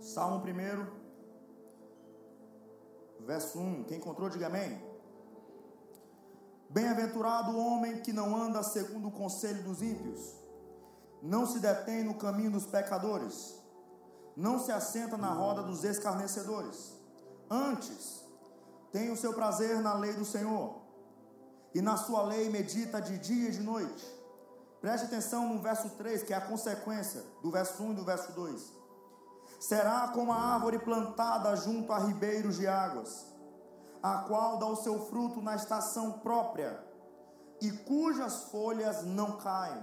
Salmo 1, verso 1. Quem encontrou, diga amém. Bem-aventurado o homem que não anda segundo o conselho dos ímpios, não se detém no caminho dos pecadores, não se assenta na roda dos escarnecedores. Antes, tem o seu prazer na lei do Senhor, e na sua lei medita de dia e de noite. Preste atenção no verso 3, que é a consequência do verso 1 e do verso 2 será como a árvore plantada junto a ribeiros de águas, a qual dá o seu fruto na estação própria, e cujas folhas não caem,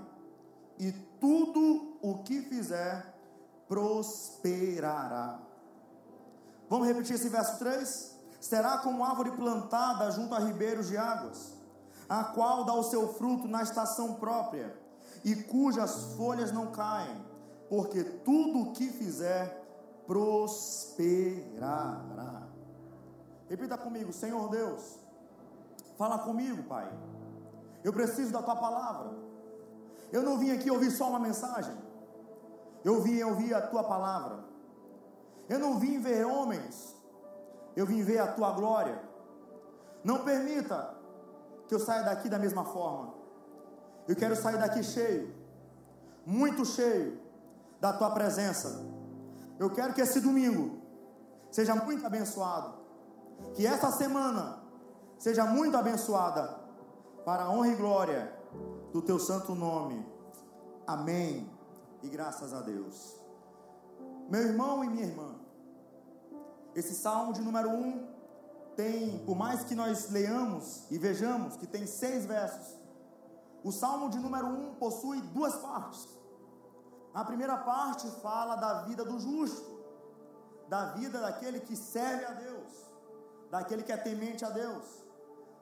e tudo o que fizer prosperará. Vamos repetir esse verso 3? Será como árvore plantada junto a ribeiros de águas, a qual dá o seu fruto na estação própria, e cujas folhas não caem, porque tudo o que fizer prosperará. Repita comigo, Senhor Deus, fala comigo, Pai. Eu preciso da tua palavra. Eu não vim aqui ouvir só uma mensagem. Eu vim ouvir a tua palavra. Eu não vim ver homens. Eu vim ver a tua glória. Não permita que eu saia daqui da mesma forma. Eu quero sair daqui cheio, muito cheio da tua presença eu quero que esse domingo seja muito abençoado. Que essa semana seja muito abençoada. Para a honra e glória do teu santo nome. Amém. E graças a Deus. Meu irmão e minha irmã, esse salmo de número 1 um tem, por mais que nós leamos e vejamos que tem seis versos, o salmo de número 1 um possui duas partes. A primeira parte fala da vida do justo, da vida daquele que serve a Deus, daquele que é temente a Deus,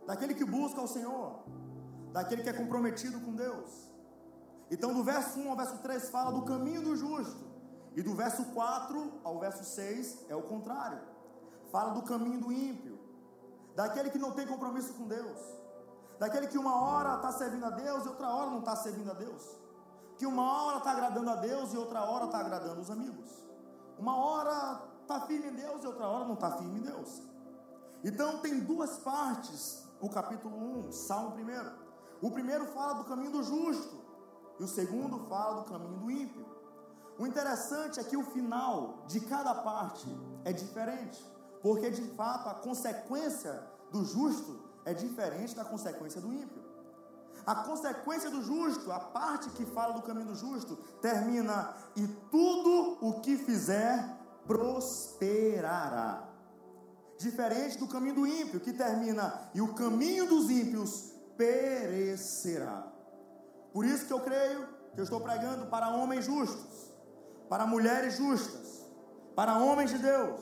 daquele que busca o Senhor, daquele que é comprometido com Deus. Então, do verso 1 ao verso 3 fala do caminho do justo, e do verso 4 ao verso 6 é o contrário, fala do caminho do ímpio, daquele que não tem compromisso com Deus, daquele que uma hora está servindo a Deus e outra hora não está servindo a Deus que uma hora está agradando a Deus e outra hora está agradando os amigos. Uma hora está firme em Deus e outra hora não está firme em Deus. Então tem duas partes o capítulo 1, Salmo primeiro. O primeiro fala do caminho do justo e o segundo fala do caminho do ímpio. O interessante é que o final de cada parte é diferente, porque de fato a consequência do justo é diferente da consequência do ímpio. A consequência do justo, a parte que fala do caminho do justo, termina: e tudo o que fizer prosperará. Diferente do caminho do ímpio, que termina: e o caminho dos ímpios perecerá. Por isso que eu creio que eu estou pregando para homens justos, para mulheres justas, para homens de Deus,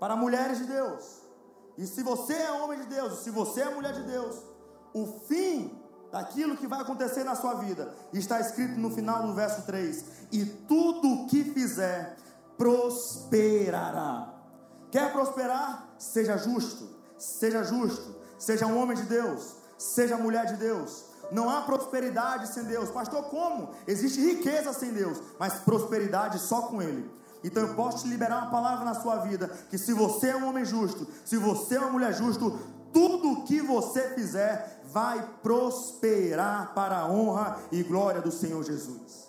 para mulheres de Deus. E se você é homem de Deus, se você é mulher de Deus, o fim daquilo que vai acontecer na sua vida. Está escrito no final do verso 3: E tudo o que fizer prosperará. Quer prosperar? Seja justo, seja justo, seja um homem de Deus, seja mulher de Deus. Não há prosperidade sem Deus. Pastor, como? Existe riqueza sem Deus, mas prosperidade só com Ele. Então eu posso te liberar uma palavra na sua vida: que se você é um homem justo, se você é uma mulher justa, tudo que você fizer vai prosperar para a honra e glória do Senhor Jesus.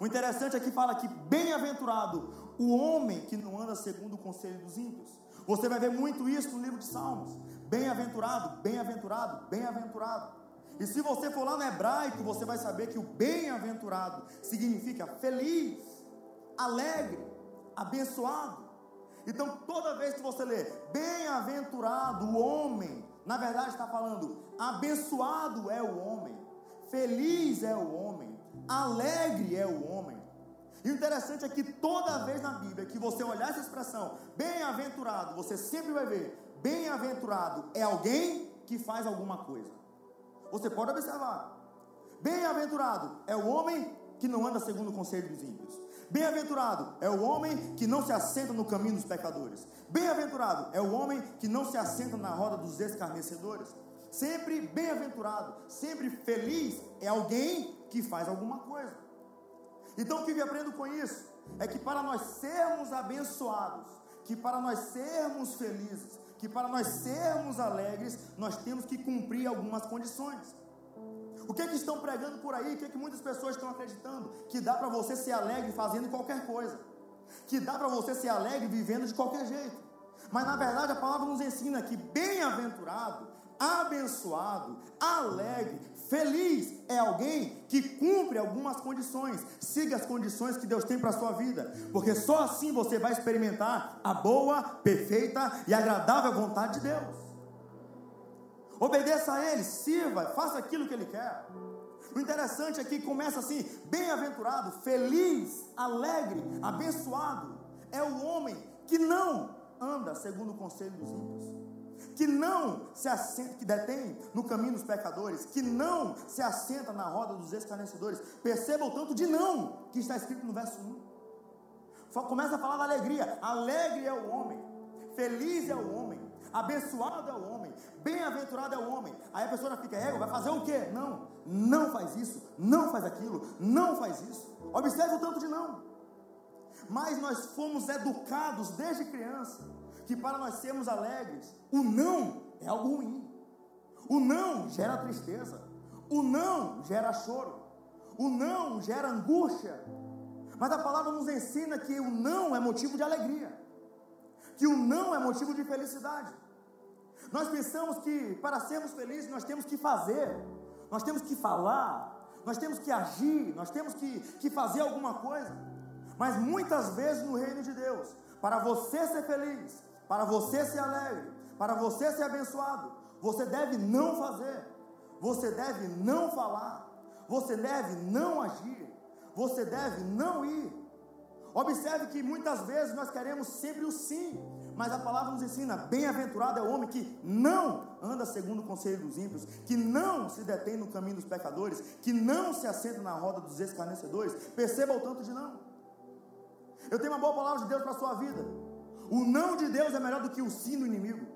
O interessante aqui fala que bem-aventurado o homem que não anda segundo o conselho dos ímpios. Você vai ver muito isso no livro de Salmos. Bem-aventurado, bem-aventurado, bem-aventurado. E se você for lá no hebraico, você vai saber que o bem-aventurado significa feliz, alegre, abençoado. Então, toda vez que você lê, bem-aventurado o homem, na verdade está falando, abençoado é o homem, feliz é o homem, alegre é o homem. E o interessante é que toda vez na Bíblia que você olhar essa expressão, bem-aventurado, você sempre vai ver, bem-aventurado é alguém que faz alguma coisa. Você pode observar. Bem-aventurado é o homem que não anda segundo o conselho dos ímpios. Bem-aventurado é o homem que não se assenta no caminho dos pecadores. Bem-aventurado é o homem que não se assenta na roda dos escarnecedores. Sempre bem-aventurado, sempre feliz é alguém que faz alguma coisa. Então o que eu aprendo com isso? é que para nós sermos abençoados, que para nós sermos felizes, que para nós sermos alegres, nós temos que cumprir algumas condições. O que é que estão pregando por aí? O que é que muitas pessoas estão acreditando? Que dá para você ser alegre fazendo qualquer coisa. Que dá para você ser alegre vivendo de qualquer jeito. Mas na verdade a palavra nos ensina que bem-aventurado, abençoado, alegre, feliz é alguém que cumpre algumas condições. Siga as condições que Deus tem para a sua vida, porque só assim você vai experimentar a boa, perfeita e agradável vontade de Deus. Obedeça a Ele, sirva, faça aquilo que Ele quer. O interessante é que começa assim: bem-aventurado, feliz, alegre, abençoado é o homem que não anda segundo o conselho dos ímpios, que não se assenta, que detém no caminho dos pecadores, que não se assenta na roda dos escarnecedores. Perceba o tanto de não que está escrito no verso 1. Começa a falar da alegria. Alegre é o homem, feliz é o homem, abençoado é o homem, bem-aventurado é o homem. Aí a pessoa fica, ego, vai fazer o quê? Não, não faz isso, não faz aquilo, não faz isso. Observe o tanto de não. Mas nós fomos educados desde criança que para nós sermos alegres, o não é algo ruim. O não gera tristeza. O não gera choro. O não gera angústia. Mas a palavra nos ensina que o não é motivo de alegria. Que o não é motivo de felicidade. Nós pensamos que para sermos felizes nós temos que fazer, nós temos que falar, nós temos que agir, nós temos que, que fazer alguma coisa. Mas muitas vezes no reino de Deus, para você ser feliz, para você ser alegre, para você ser abençoado, você deve não fazer, você deve não falar, você deve não agir, você deve não ir. Observe que muitas vezes nós queremos sempre o sim, mas a palavra nos ensina: bem-aventurado é o homem que não anda segundo o conselho dos ímpios, que não se detém no caminho dos pecadores, que não se assenta na roda dos escarnecedores. Perceba o tanto de não. Eu tenho uma boa palavra de Deus para a sua vida. O não de Deus é melhor do que o sim do inimigo.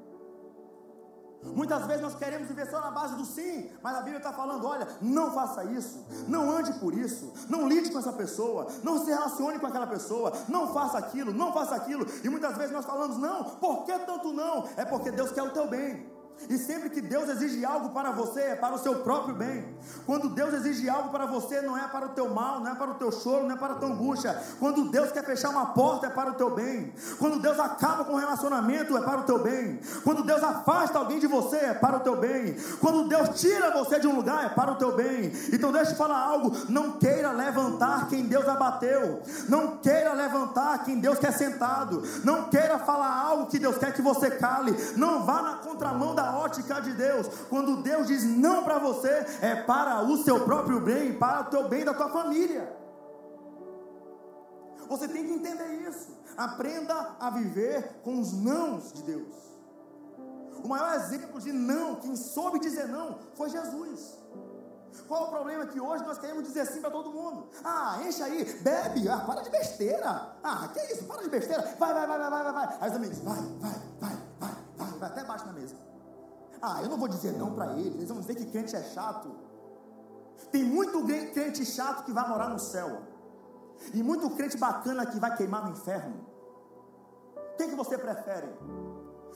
Muitas vezes nós queremos viver só na base do sim, mas a Bíblia está falando: olha, não faça isso, não ande por isso, não lide com essa pessoa, não se relacione com aquela pessoa, não faça aquilo, não faça aquilo. E muitas vezes nós falamos: não, por que tanto não? É porque Deus quer o teu bem. E sempre que Deus exige algo para você, é para o seu próprio bem. Quando Deus exige algo para você, não é para o teu mal, não é para o teu choro, não é para a tua angústia. Quando Deus quer fechar uma porta, é para o teu bem. Quando Deus acaba com um relacionamento, é para o teu bem. Quando Deus afasta alguém de você, é para o teu bem. Quando Deus tira você de um lugar, é para o teu bem. Então deixa eu falar algo: não queira levantar quem Deus abateu. Não queira levantar quem Deus quer sentado. Não queira falar algo que Deus quer que você cale. Não vá na contramão da ótica de Deus. Quando Deus diz não para você, é para o seu próprio bem, para o teu bem da tua família. Você tem que entender isso. Aprenda a viver com os nãos de Deus. O maior exemplo de não, quem soube dizer não, foi Jesus. Qual o problema que hoje nós queremos dizer sim para todo mundo? Ah, enche aí, bebe, ah, para de besteira. Ah, que isso, para de besteira. Vai, vai, vai, vai, vai, vai. Aí os amigos, vai, vai, vai, vai, vai, vai, até baixo na mesa. Ah, eu não vou dizer não para eles, eles vão dizer que crente é chato. Tem muito crente chato que vai morar no céu, e muito crente bacana que vai queimar no inferno. Quem que você prefere?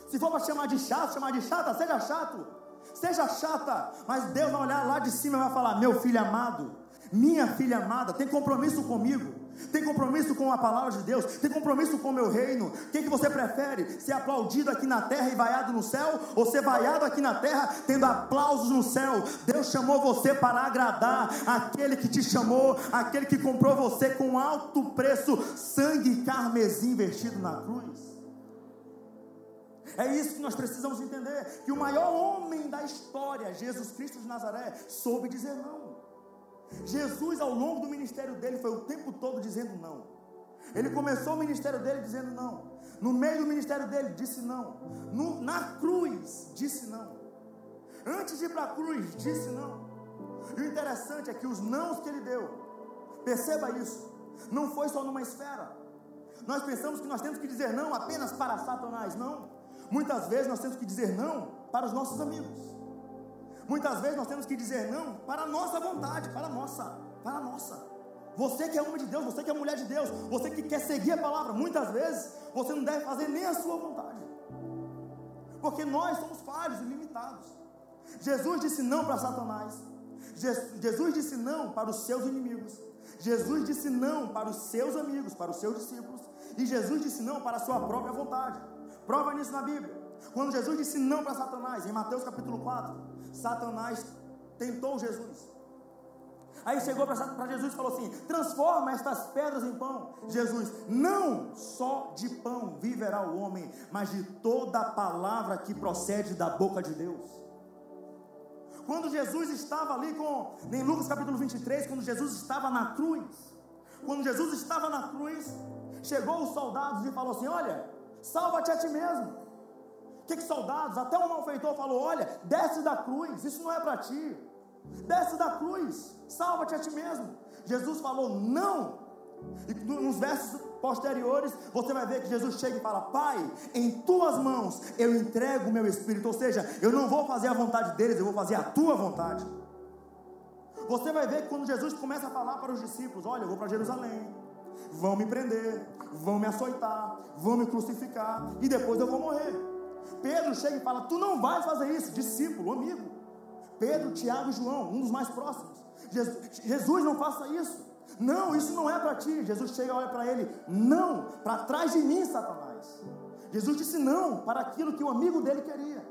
Se for para chamar de chato, chamar de chata, seja chato, seja chata, mas Deus vai olhar lá de cima e vai falar: Meu filho amado, minha filha amada, tem compromisso comigo tem compromisso com a palavra de Deus, tem compromisso com o meu reino. O que, que você prefere? Ser aplaudido aqui na terra e vaiado no céu? Ou ser vaiado aqui na terra tendo aplausos no céu? Deus chamou você para agradar aquele que te chamou, aquele que comprou você com alto preço, sangue carmesim vestido na cruz. É isso que nós precisamos entender: que o maior homem da história, Jesus Cristo de Nazaré, soube dizer não. Jesus, ao longo do ministério dele, foi o tempo todo dizendo não. Ele começou o ministério dele dizendo não. No meio do ministério dele, disse não. No, na cruz, disse não. Antes de ir para a cruz, disse não. E o interessante é que os nãos que ele deu, perceba isso, não foi só numa esfera. Nós pensamos que nós temos que dizer não apenas para Satanás, não. Muitas vezes nós temos que dizer não para os nossos amigos. Muitas vezes nós temos que dizer não para a nossa vontade, para a nossa, para a nossa. Você que é homem de Deus, você que é mulher de Deus, você que quer seguir a palavra, muitas vezes você não deve fazer nem a sua vontade. Porque nós somos falhos e limitados. Jesus disse não para Satanás. Jesus disse não para os seus inimigos. Jesus disse não para os seus amigos, para os seus discípulos. E Jesus disse não para a sua própria vontade. Prova nisso na Bíblia. Quando Jesus disse não para Satanás, em Mateus capítulo 4, Satanás tentou Jesus. Aí chegou para Jesus e falou assim: transforma estas pedras em pão. Jesus, não só de pão viverá o homem, mas de toda a palavra que procede da boca de Deus. Quando Jesus estava ali com, em Lucas capítulo 23, quando Jesus estava na cruz, quando Jesus estava na cruz, chegou os soldados e falou assim: Olha, salva-te a ti mesmo. O que, que soldados, até um malfeitor falou: Olha, desce da cruz, isso não é para ti. Desce da cruz, salva-te a ti mesmo. Jesus falou: Não. E nos versos posteriores, você vai ver que Jesus chega e fala: Pai, em tuas mãos eu entrego o meu espírito. Ou seja, eu não vou fazer a vontade deles, eu vou fazer a tua vontade. Você vai ver que quando Jesus começa a falar para os discípulos: Olha, eu vou para Jerusalém, vão me prender, vão me açoitar, vão me crucificar e depois eu vou morrer. Pedro chega e fala: Tu não vais fazer isso, discípulo, amigo. Pedro, Tiago e João, um dos mais próximos. Jesus, não faça isso. Não, isso não é para ti. Jesus chega e olha para ele: Não, para trás de mim, Satanás. Jesus disse não para aquilo que o amigo dele queria.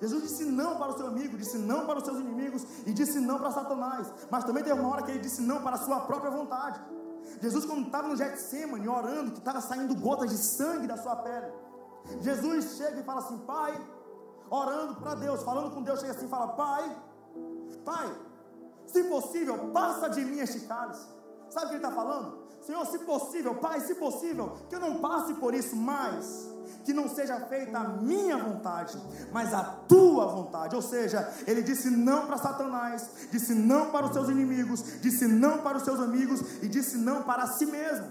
Jesus disse não para o seu amigo, disse não para os seus inimigos e disse não para Satanás. Mas também teve uma hora que ele disse não para a sua própria vontade. Jesus, quando estava no Getsemane orando, que estava saindo gotas de sangue da sua pele, Jesus chega e fala assim: Pai, orando para Deus, falando com Deus, chega assim e fala: Pai, Pai, se possível, passa de mim este cálice. Sabe o que ele está falando? Senhor, se possível, Pai, se possível, que eu não passe por isso mais, que não seja feita a minha vontade, mas a tua vontade. Ou seja, ele disse não para Satanás, disse não para os seus inimigos, disse não para os seus amigos e disse não para si mesmo.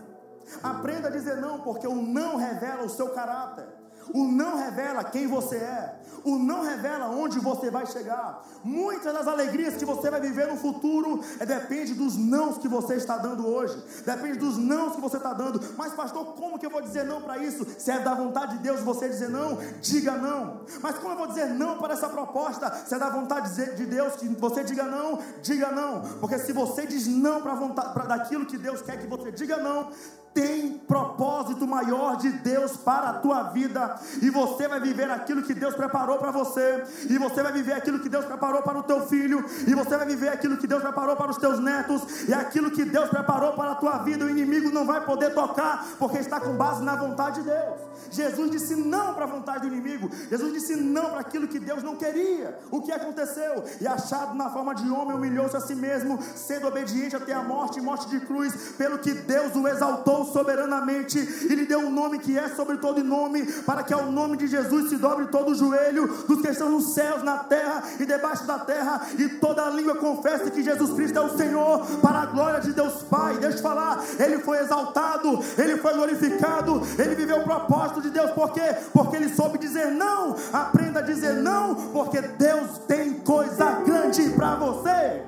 Aprenda a dizer não, porque o não revela o seu caráter. O não revela quem você é. O não revela onde você vai chegar. Muitas das alegrias que você vai viver no futuro é, depende dos nãos que você está dando hoje. Depende dos nãos que você está dando. Mas, pastor, como que eu vou dizer não para isso? Se é da vontade de Deus você dizer não, diga não. Mas como eu vou dizer não para essa proposta? Se é da vontade de Deus que você diga não, diga não. Porque se você diz não para vontade, para daquilo que Deus quer que você diga não, tem propósito maior de Deus para a tua vida, e você vai viver aquilo que Deus preparou para você, e você vai viver aquilo que Deus preparou para o teu filho, e você vai viver aquilo que Deus preparou para os teus netos, e aquilo que Deus preparou para a tua vida, o inimigo não vai poder tocar, porque está com base na vontade de Deus. Jesus disse não para a vontade do inimigo, Jesus disse não para aquilo que Deus não queria. O que aconteceu? E achado na forma de homem, humilhou-se a si mesmo, sendo obediente até a morte e morte de cruz, pelo que Deus o exaltou soberanamente e lhe deu um nome que é sobre todo nome, para que ao nome de Jesus se dobre todo o joelho dos que estão nos céus, na terra e debaixo da terra, e toda língua confesse que Jesus Cristo é o Senhor, para a glória de Deus Pai. Deixa eu falar, ele foi exaltado, ele foi glorificado, ele viveu o propósito de Deus, por quê? Porque ele soube dizer não. Aprenda a dizer não, porque Deus tem coisa grande para você.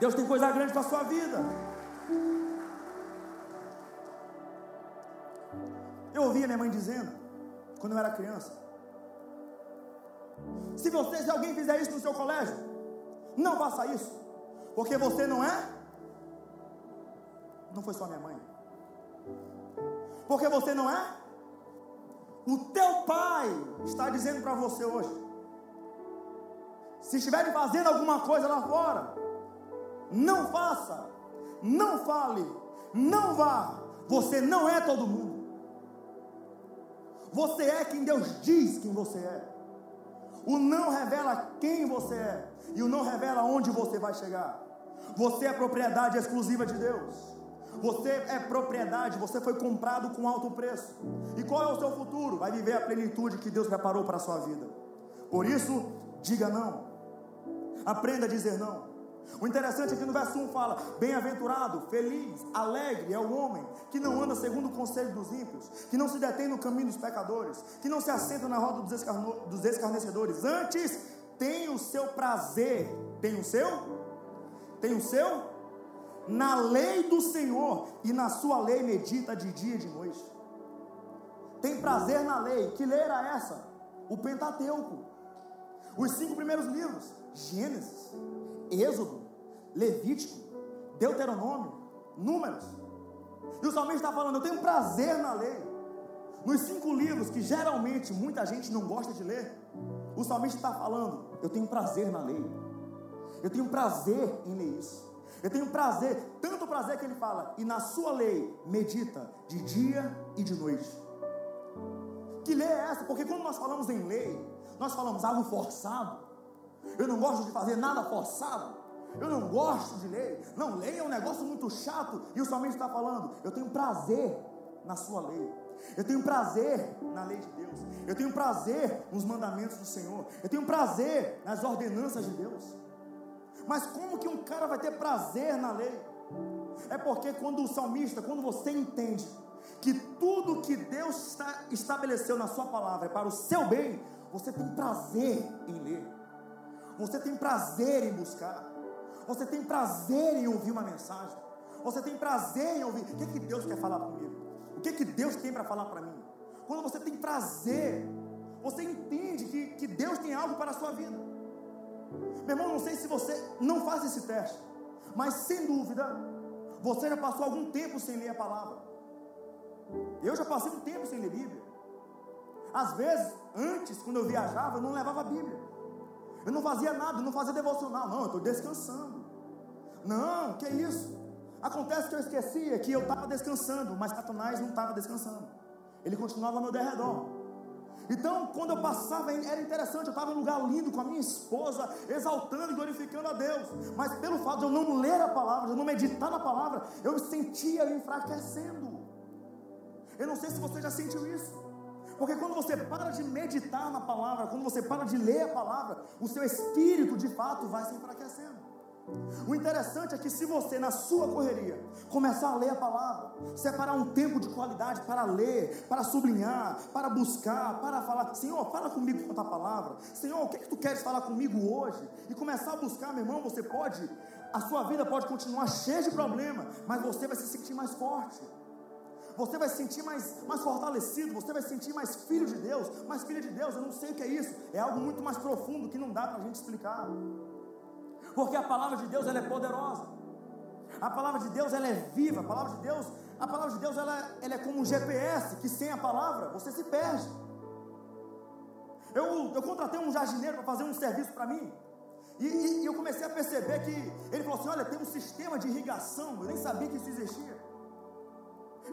Deus tem coisa grande para a sua vida. Eu ouvia minha mãe dizendo, quando eu era criança: se você, se alguém fizer isso no seu colégio, não faça isso, porque você não é. Não foi só minha mãe. Porque você não é. O teu pai está dizendo para você hoje. Se estiverem fazendo alguma coisa lá fora, não faça, não fale, não vá. Você não é todo mundo. Você é quem Deus diz quem você é. O não revela quem você é. E o não revela onde você vai chegar. Você é propriedade exclusiva de Deus. Você é propriedade, você foi comprado com alto preço. E qual é o seu futuro? Vai viver a plenitude que Deus preparou para a sua vida. Por isso, diga não. Aprenda a dizer não. O interessante é que no verso 1 fala: Bem-aventurado, feliz, alegre é o homem que não anda segundo o conselho dos ímpios, que não se detém no caminho dos pecadores, que não se assenta na roda dos, escarnecedores. Antes tem o seu prazer, tem o seu, tem o seu na lei do Senhor e na sua lei medita de dia e de noite. Tem prazer na lei. Que lei era essa? O Pentateuco. Os cinco primeiros livros: Gênesis, Êxodo, Levítico, Deuteronômio, Números. E o salmista está falando: Eu tenho prazer na lei. Nos cinco livros que geralmente muita gente não gosta de ler, o salmista está falando: Eu tenho prazer na lei. Eu tenho prazer em ler isso. Eu tenho prazer, tanto prazer que ele fala, e na sua lei medita de dia e de noite. Que lei é essa? Porque quando nós falamos em lei, nós falamos algo forçado. Eu não gosto de fazer nada forçado. Eu não gosto de lei. Não, lei é um negócio muito chato. E o salmista está falando: eu tenho prazer na sua lei. Eu tenho prazer na lei de Deus. Eu tenho prazer nos mandamentos do Senhor. Eu tenho prazer nas ordenanças de Deus. Mas como que um cara vai ter prazer na lei? É porque quando o salmista, quando você entende que tudo que Deus está, estabeleceu na sua palavra é para o seu bem, você tem prazer em ler. Você tem prazer em buscar. Você tem prazer em ouvir uma mensagem. Você tem prazer em ouvir. O que, é que Deus quer falar comigo? O que, é que Deus tem para falar para mim? Quando você tem prazer, você entende que, que Deus tem algo para a sua vida. Meu irmão, não sei se você não faz esse teste, mas sem dúvida, você já passou algum tempo sem ler a palavra. Eu já passei um tempo sem ler Bíblia. Às vezes, antes, quando eu viajava, eu não levava a Bíblia. Eu não fazia nada, não fazia devocional. Não, eu estou descansando. Não, que isso? Acontece que eu esquecia que eu estava descansando, mas Satanás não estava descansando. Ele continuava ao meu derredor. Então, quando eu passava, era interessante, eu estava em um lugar lindo com a minha esposa, exaltando e glorificando a Deus. Mas pelo fato de eu não ler a palavra, de eu não meditar na palavra, eu me sentia enfraquecendo. Eu não sei se você já sentiu isso. Porque quando você para de meditar na palavra, quando você para de ler a palavra, o seu espírito de fato vai se enfraquecendo. O interessante é que se você, na sua correria, começar a ler a palavra, separar um tempo de qualidade para ler, para sublinhar, para buscar, para falar, Senhor, fala comigo com a palavra, Senhor, o que, é que tu queres falar comigo hoje? E começar a buscar, meu irmão, você pode, a sua vida pode continuar cheia de problemas, mas você vai se sentir mais forte. Você vai se sentir mais, mais fortalecido, você vai se sentir mais filho de Deus, mais filha de Deus, eu não sei o que é isso, é algo muito mais profundo que não dá para a gente explicar. Porque a palavra de Deus ela é poderosa. A palavra de Deus ela é viva. A palavra de Deus, a palavra de Deus ela, ela é como um GPS que sem a palavra você se perde. Eu, eu contratei um jardineiro para fazer um serviço para mim. E, e, e, eu comecei a perceber que ele falou assim: olha, tem um sistema de irrigação. Eu nem sabia que isso existia.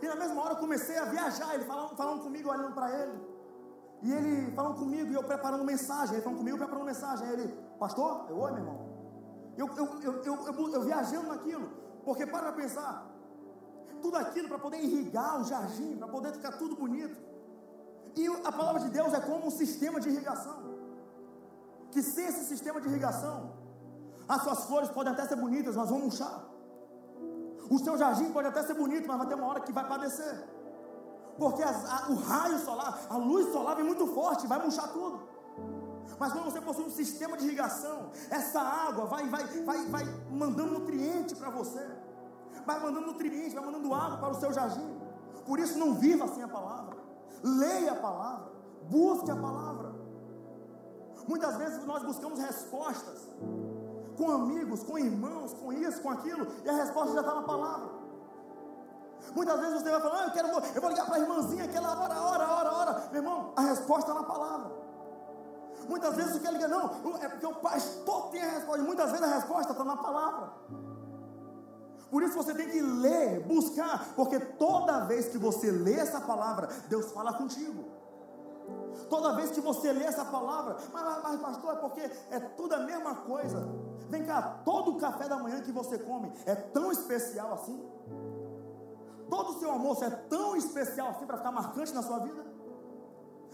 E na mesma hora eu comecei a viajar, ele falando, falando comigo, olhando para ele. E ele falando comigo e eu preparando mensagem. Ele falando comigo, preparando mensagem. Aí ele, pastor, eu, oi meu irmão. Eu, eu, eu, eu, eu viajando naquilo, porque para pensar, tudo aquilo para poder irrigar o jardim, para poder ficar tudo bonito. E a palavra de Deus é como um sistema de irrigação. Que sem esse sistema de irrigação, as suas flores podem até ser bonitas, mas vão murchar. O seu jardim pode até ser bonito, mas vai ter uma hora que vai padecer. Porque as, a, o raio solar, a luz solar vem muito forte, vai murchar tudo. Mas quando você possui um sistema de irrigação, essa água vai, vai, vai, vai mandando nutriente para você, vai mandando nutriente, vai mandando água para o seu jardim. Por isso, não viva sem a palavra, leia a palavra, busque a palavra. Muitas vezes nós buscamos respostas com amigos, com irmãos, com isso, com aquilo, e a resposta já está na palavra. Muitas vezes você vai falar, ah, eu quero, eu vou ligar para a irmãzinha aquela hora, hora, hora, hora. Meu irmão, a resposta está na palavra. Muitas vezes você quer ligar, não, é porque o pastor tem a resposta. Muitas vezes a resposta está na palavra. Por isso você tem que ler, buscar, porque toda vez que você lê essa palavra, Deus fala contigo. Toda vez que você lê essa palavra, mas, mas pastor, é porque é tudo a mesma coisa. Vem cá, todo o café da manhã que você come é tão especial assim? Todo o seu almoço é tão especial assim para ficar marcante na sua vida?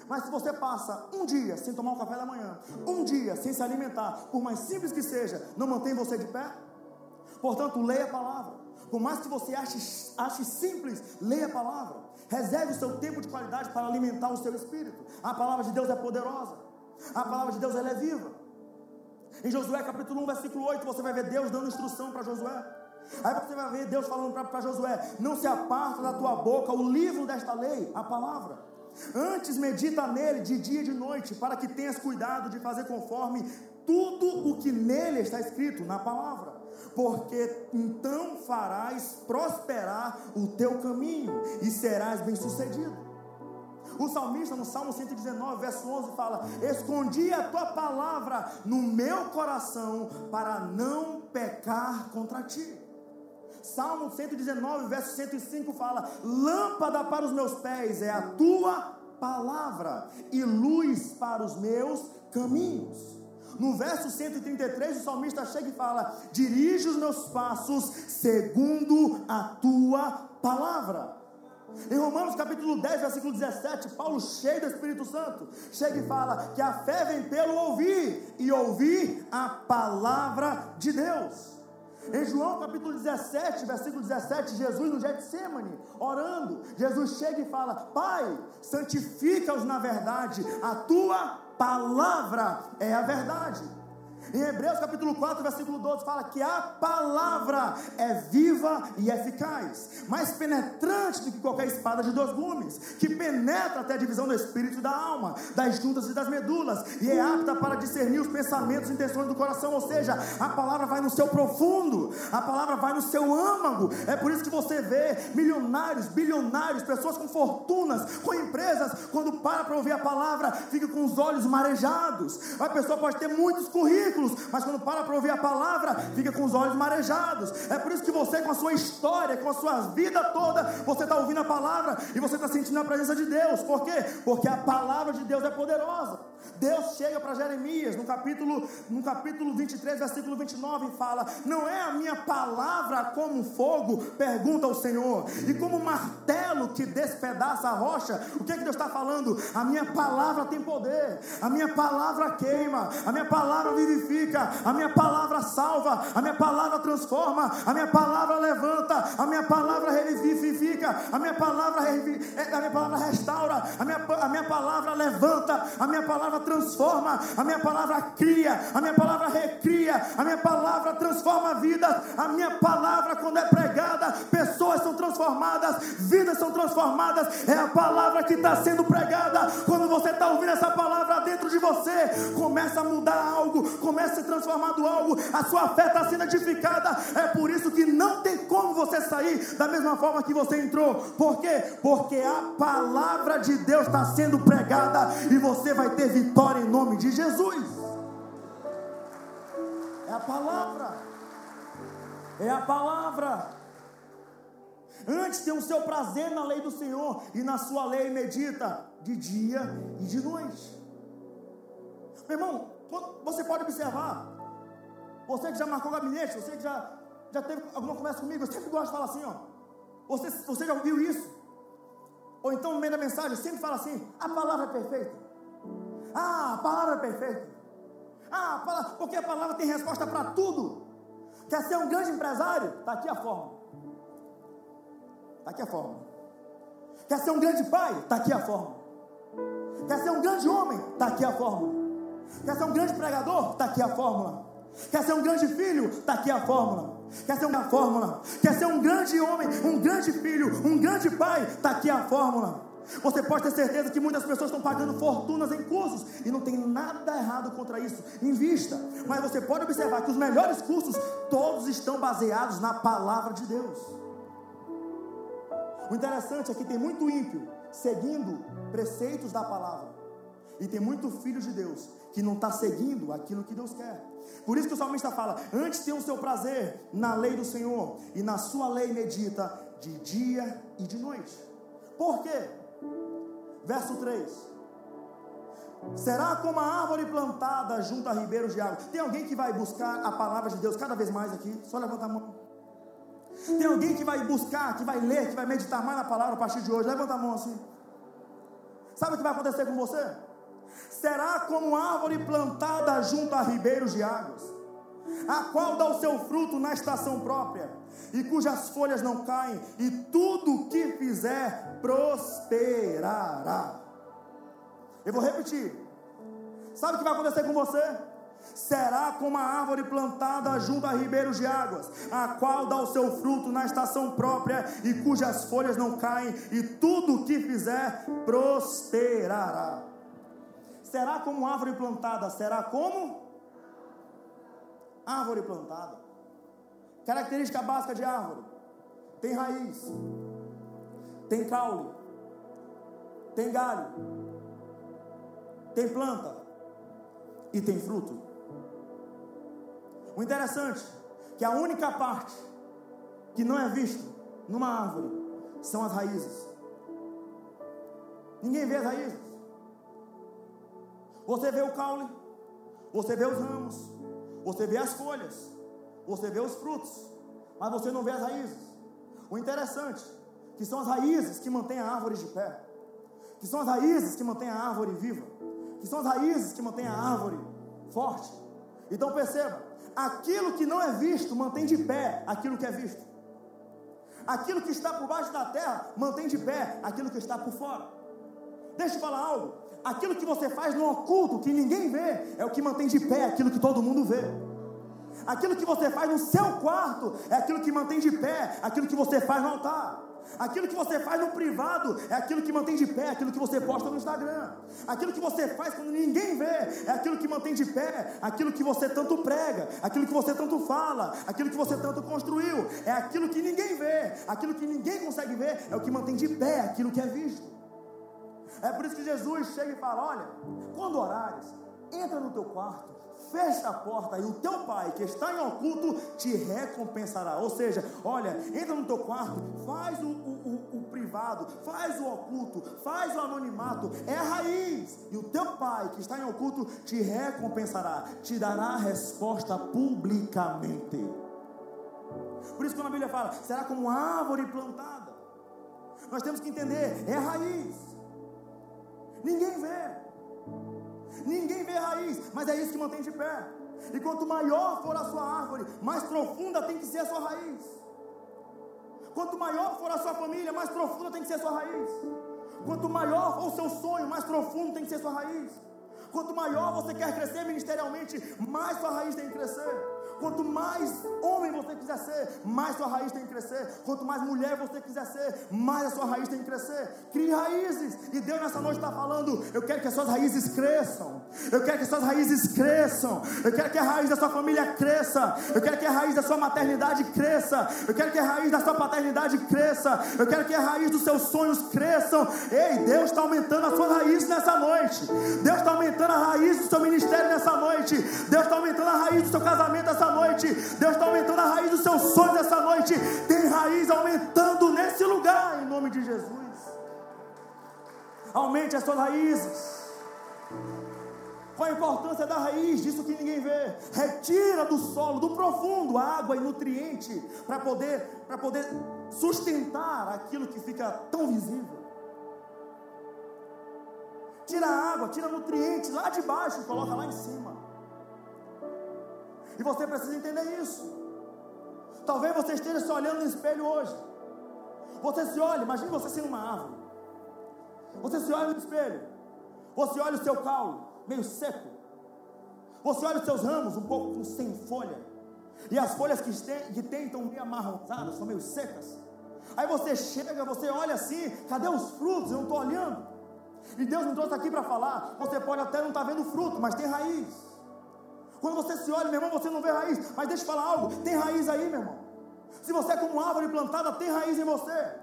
Mas se você passa um dia sem tomar um café da manhã, um dia sem se alimentar, por mais simples que seja, não mantém você de pé? Portanto, leia a palavra. Por mais que você ache, ache simples, leia a palavra. Reserve o seu tempo de qualidade para alimentar o seu espírito. A palavra de Deus é poderosa. A palavra de Deus é viva. Em Josué capítulo 1, versículo 8, você vai ver Deus dando instrução para Josué. Aí você vai ver Deus falando para Josué: Não se aparta da tua boca o livro desta lei, a palavra. Antes medita nele de dia e de noite, para que tenhas cuidado de fazer conforme tudo o que nele está escrito na palavra. Porque então farás prosperar o teu caminho e serás bem-sucedido. O salmista, no Salmo 119, verso 11, fala: Escondi a tua palavra no meu coração para não pecar contra ti. Salmo 119, verso 105 fala: Lâmpada para os meus pés é a tua palavra e luz para os meus caminhos. No verso 133, o salmista chega e fala: Dirige os meus passos segundo a tua palavra. Em Romanos capítulo 10, versículo 17, Paulo, cheio do Espírito Santo, chega e fala que a fé vem pelo ouvir, e ouvir a palavra de Deus. Em João capítulo 17, versículo 17, Jesus no Getsemane, orando, Jesus chega e fala: Pai, santifica-os na verdade, a tua palavra é a verdade. Em Hebreus capítulo 4, versículo 12, fala que a palavra é viva e eficaz, mais penetrante do que qualquer espada de dois gumes, que penetra até a divisão do espírito e da alma, das juntas e das medulas, e é apta para discernir os pensamentos e intenções do coração. Ou seja, a palavra vai no seu profundo, a palavra vai no seu âmago. É por isso que você vê milionários, bilionários, pessoas com fortunas, com empresas, quando para para ouvir a palavra, fica com os olhos marejados. A pessoa pode ter muitos currículos mas quando para para ouvir a palavra, fica com os olhos marejados. É por isso que você, com a sua história, com a sua vida toda, você está ouvindo a palavra e você está sentindo a presença de Deus. Por quê? Porque a palavra de Deus é poderosa. Deus chega para Jeremias no capítulo, no capítulo 23, versículo 29 e fala: Não é a minha palavra como fogo, pergunta o Senhor, e como martelo que despedaça a rocha. O que, é que Deus está falando? A minha palavra tem poder, a minha palavra queima, a minha palavra vivifica, a minha palavra salva, a minha palavra transforma, a minha palavra levanta, a minha palavra revivifica, a minha palavra, a minha palavra restaura, a minha, a minha palavra levanta, a minha palavra transforma, a minha palavra cria, a minha palavra recria, a minha palavra transforma vidas, a minha palavra, quando é pregada, pessoas são transformadas, vidas são transformadas, é a palavra que está sendo pregada. Quando você está ouvindo essa palavra dentro de você, começa a mudar algo, começa a ser transformado algo, a sua fé está sendo edificada. É por isso que não tem como você sair da mesma forma que você entrou. Por quê? Porque a palavra de Deus está sendo pregada e você vai ter vitória em nome de Jesus. É a palavra. É a palavra. Antes tem o seu prazer na lei do Senhor e na sua lei medita de dia e de noite. Meu irmão, você pode observar. Você que já marcou gabinete, você que já, já teve alguma conversa comigo, eu sempre gosto de falar assim, ó. Você, você já ouviu isso? Ou então no meio da mensagem, sempre fala assim: a palavra é perfeita. Ah, a palavra é perfeita. Ah, a palavra, porque a palavra tem resposta para tudo. Quer ser um grande empresário? Está aqui a forma. Está aqui a forma. Quer ser um grande pai? Está aqui a forma. Quer ser um grande homem? Está aqui a fórmula. Quer ser um grande pregador? Está aqui a fórmula. Quer ser um grande filho? Está aqui a fórmula. Quer ser uma fórmula? Quer ser um grande homem, um grande filho, um grande pai? Está aqui a fórmula. Você pode ter certeza que muitas pessoas estão pagando fortunas em cursos e não tem nada errado contra isso. Invista. Mas você pode observar que os melhores cursos todos estão baseados na palavra de Deus. O interessante é que tem muito ímpio seguindo preceitos da palavra. E tem muito filho de Deus que não está seguindo aquilo que Deus quer. Por isso que o salmista fala: antes tem o seu prazer na lei do Senhor, e na sua lei medita de dia e de noite. Por quê? Verso 3. Será como a árvore plantada junto a ribeiros de água. Tem alguém que vai buscar a palavra de Deus cada vez mais aqui? Só levanta a mão. Tem alguém que vai buscar, que vai ler, que vai meditar mais na palavra a partir de hoje? Levanta a mão assim. Sabe o que vai acontecer com você? Será como árvore plantada junto a ribeiros de águas, a qual dá o seu fruto na estação própria e cujas folhas não caem, e tudo que fizer prosperará. Eu vou repetir. Sabe o que vai acontecer com você? será como a árvore plantada junto a ribeiros de águas, a qual dá o seu fruto na estação própria e cujas folhas não caem, e tudo o que fizer prosperará. Será como árvore plantada, será como árvore plantada. Característica básica de árvore: tem raiz, tem caule, tem galho, tem planta e tem fruto. O interessante é que a única parte que não é vista numa árvore são as raízes. Ninguém vê as raízes. Você vê o caule, você vê os ramos, você vê as folhas, você vê os frutos, mas você não vê as raízes. O interessante que são as raízes que mantêm a árvore de pé, que são as raízes que mantêm a árvore viva, que são as raízes que mantêm a árvore forte. Então perceba, aquilo que não é visto mantém de pé aquilo que é visto. Aquilo que está por baixo da terra mantém de pé aquilo que está por fora. Deixa eu falar algo. Aquilo que você faz no oculto, que ninguém vê, é o que mantém de pé aquilo que todo mundo vê. Aquilo que você faz no seu quarto é aquilo que mantém de pé aquilo que você faz no altar. Aquilo que você faz no privado é aquilo que mantém de pé aquilo que você posta no Instagram. Aquilo que você faz quando ninguém vê é aquilo que mantém de pé aquilo que você tanto prega, aquilo que você tanto fala, aquilo que você tanto construiu. É aquilo que ninguém vê, aquilo que ninguém consegue ver é o que mantém de pé aquilo que é visto. É por isso que Jesus chega e fala: Olha, quando orares, entra no teu quarto fecha a porta e o teu pai que está em oculto te recompensará. Ou seja, olha, entra no teu quarto, faz o, o, o, o privado, faz o oculto, faz o anonimato, é a raiz. E o teu pai que está em oculto te recompensará, te dará a resposta publicamente. Por isso quando a Bíblia fala, será como árvore plantada. Nós temos que entender, é a raiz. Ninguém vê. Ninguém vê raiz, mas é isso que mantém de pé. E quanto maior for a sua árvore, mais profunda tem que ser a sua raiz. Quanto maior for a sua família, mais profunda tem que ser a sua raiz. Quanto maior for o seu sonho, mais profundo tem que ser a sua raiz. Quanto maior você quer crescer ministerialmente, mais sua raiz tem que crescer. Quanto mais homem você quiser ser, mais sua raiz tem que crescer. Quanto mais mulher você quiser ser, mais a sua raiz tem que crescer. Crie raízes. E Deus nessa noite está falando: eu quero que as suas raízes cresçam. Eu quero que as suas raízes cresçam. Eu quero que a raiz da sua família cresça. Eu quero que a raiz da sua maternidade cresça. Eu quero que a raiz da sua paternidade cresça. Eu quero que a raiz dos seus sonhos cresçam. Ei, Deus está aumentando as suas raízes nessa noite. Deus está aumentando a raiz do seu ministério nessa noite. Deus está aumentando a raiz do seu casamento nessa noite. Deus está aumentando a raiz dos seus sonhos essa noite. Tem raiz aumentando nesse lugar, em nome de Jesus. Aumente as suas raízes. Qual a importância da raiz? Disso que ninguém vê. Retira do solo, do profundo, água e nutriente para poder, para poder sustentar aquilo que fica tão visível. Tira água, tira nutriente lá de baixo e coloca lá em cima. E você precisa entender isso. Talvez você esteja se olhando no espelho hoje. Você se olha, imagine você sendo uma árvore. Você se olha no espelho. Você olha o seu caule, meio seco. Você olha os seus ramos, um pouco sem folha. E as folhas que tem estão meio amarronzadas, são meio secas. Aí você chega, você olha assim, cadê os frutos? Eu não estou olhando. E Deus me trouxe aqui para falar. Você pode até não estar tá vendo fruto, mas tem raiz. Quando você se olha, meu irmão, você não vê raiz. Mas deixa eu falar algo: tem raiz aí, meu irmão. Se você é como árvore plantada, tem raiz em você.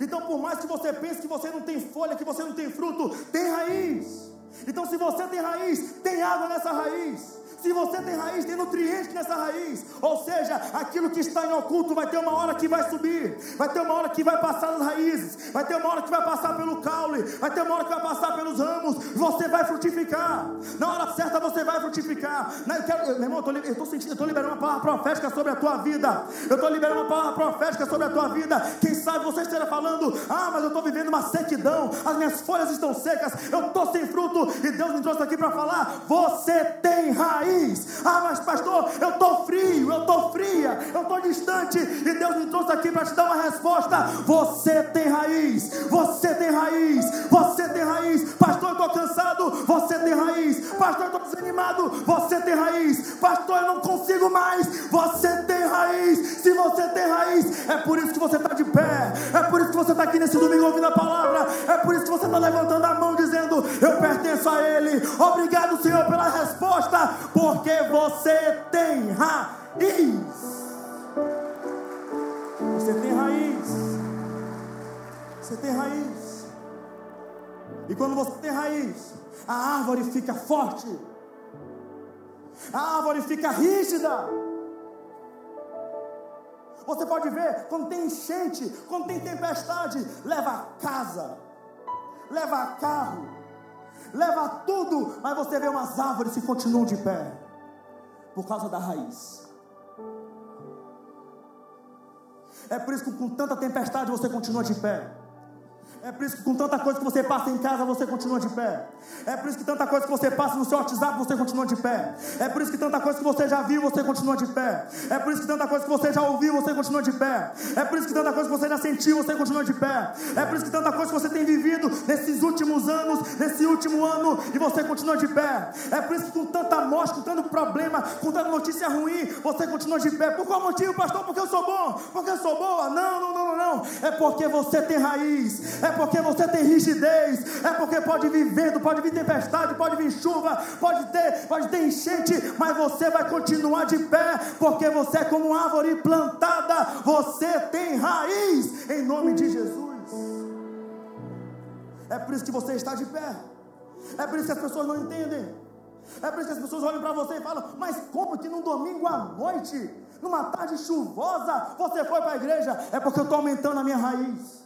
Então, por mais que você pense que você não tem folha, que você não tem fruto, tem raiz. Então, se você tem raiz, tem água nessa raiz. Se você tem raiz, tem nutriente nessa raiz. Ou seja, aquilo que está em oculto vai ter uma hora que vai subir, vai ter uma hora que vai passar nas raízes, vai ter uma hora que vai passar pelo caule, vai ter uma hora que vai passar pelos ramos. Você vai frutificar. Na hora certa você vai frutificar. Eu quero, meu irmão, eu estou sentindo, eu estou liberando uma palavra profética sobre a tua vida. Eu estou liberando uma palavra profética sobre a tua vida. Quem sabe você esteja falando, ah, mas eu estou vivendo uma sequidão, as minhas folhas estão secas, eu estou sem fruto, e Deus me trouxe aqui para falar: você tem raiz Ah, mas pastor, eu estou frio, eu estou fria, eu estou distante. E Deus me trouxe aqui para te dar uma resposta. Você tem raiz, você tem raiz, você tem raiz. Pastor, eu estou cansado, você tem raiz. Pastor, eu estou desanimado, você tem raiz. Pastor, eu não consigo mais, você tem raiz. Se você tem raiz, é por isso que você está de pé. É por isso que você está aqui nesse domingo ouvindo a palavra. É por isso que você está levantando a mão dizendo: Eu pertenço a Ele. Obrigado, Senhor, pela resposta, porque você tem raiz. Você tem raiz. Você tem raiz. E quando você tem raiz, a árvore fica forte. A árvore fica rígida. Você pode ver, quando tem enchente, quando tem tempestade, leva casa, leva carro, leva tudo, mas você vê umas árvores que continuam de pé, por causa da raiz. É por isso que com tanta tempestade você continua de pé. É por isso que com tanta coisa que você passa em casa, você continua de pé. É por isso que tanta coisa que você passa no seu WhatsApp, você continua de pé. É por isso que tanta coisa que você já viu, você continua de pé. É por isso que tanta coisa que você já ouviu, você continua de pé. É por isso que tanta coisa que você já sentiu, você continua de pé. É por isso que tanta coisa que você tem vivido nesses últimos anos, nesse último ano, e você continua de pé. É por isso que com tanta morte, com tanto problema, com tanta notícia ruim, você continua de pé. Por qual motivo, pastor? Porque eu sou bom, porque eu sou boa. Não, não, não, não, não. É porque você tem raiz. É é porque você tem rigidez, é porque pode vir vento, pode vir tempestade, pode vir chuva, pode ter, pode ter enchente, mas você vai continuar de pé, porque você é como árvore plantada, você tem raiz, em nome de Jesus. É por isso que você está de pé, é por isso que as pessoas não entendem. É por isso que as pessoas olham para você e falam: Mas como que num domingo à noite, numa tarde chuvosa, você foi para a igreja? É porque eu estou aumentando a minha raiz.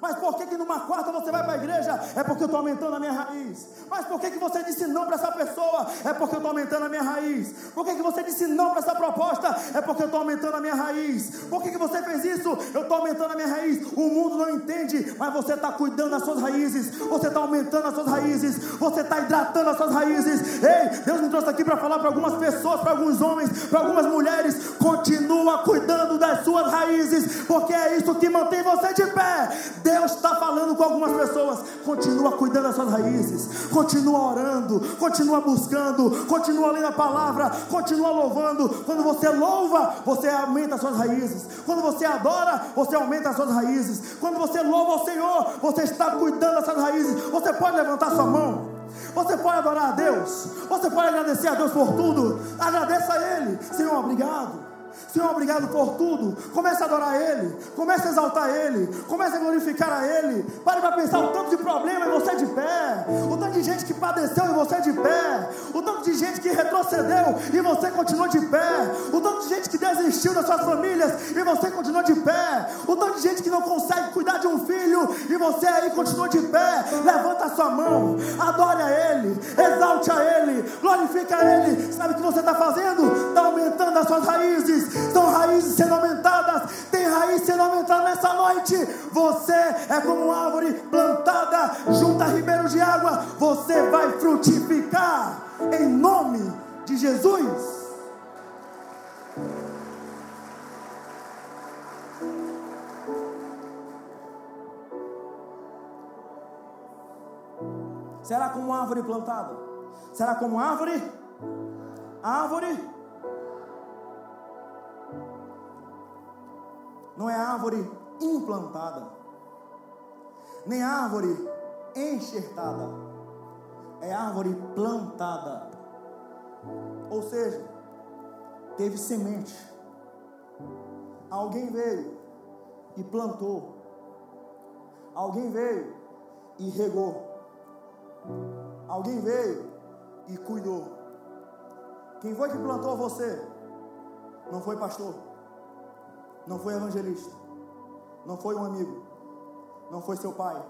Mas por que, que numa quarta você vai para a igreja? É porque eu estou aumentando a minha raiz. Mas por que, que você disse não para essa pessoa? É porque eu estou aumentando a minha raiz. Por que, que você disse não para essa proposta? É porque eu estou aumentando a minha raiz. Por que, que você fez isso? Eu estou aumentando a minha raiz. O mundo não entende, mas você está cuidando das suas raízes. Você está aumentando as suas raízes. Você está hidratando as suas raízes. Ei, Deus me trouxe aqui para falar para algumas pessoas, para alguns homens, para algumas mulheres. Continua cuidando das suas raízes, porque é isso que mantém você de pé. Deus está falando com algumas pessoas. Continua cuidando das suas raízes, continua orando, continua buscando, continua lendo a palavra, continua louvando. Quando você louva, você aumenta as suas raízes. Quando você adora, você aumenta as suas raízes. Quando você louva o Senhor, você está cuidando das suas raízes. Você pode levantar sua mão. Você pode adorar a Deus. Você pode agradecer a Deus por tudo. Agradeça a Ele. Senhor, obrigado. Senhor, obrigado por tudo. Comece a adorar Ele, comece a exaltar Ele, comece a glorificar a Ele. Pare para pensar o tanto de problema e você de pé, o tanto de gente que padeceu e você de pé, o tanto de gente que retrocedeu e você continua de pé, o tanto de gente que desistiu das suas famílias e você continua de pé, o tanto de gente que não consegue cuidar de um filho e você aí continua de pé. Levanta a sua mão, adore a Ele, exalte a Ele, glorifica a Ele. Sabe o que você está fazendo? Está aumentando as suas raízes são raízes sendo aumentadas, tem raiz sendo aumentada nessa noite. Você é como uma árvore plantada junto a ribeiros de água, você vai frutificar em nome de Jesus. Será como uma árvore plantada? Será como árvore? Árvore não é árvore implantada, nem árvore enxertada, é árvore plantada. Ou seja, teve semente. Alguém veio e plantou. Alguém veio e regou. Alguém veio e cuidou. Quem foi que plantou você? Não foi pastor não foi evangelista, não foi um amigo, não foi seu pai,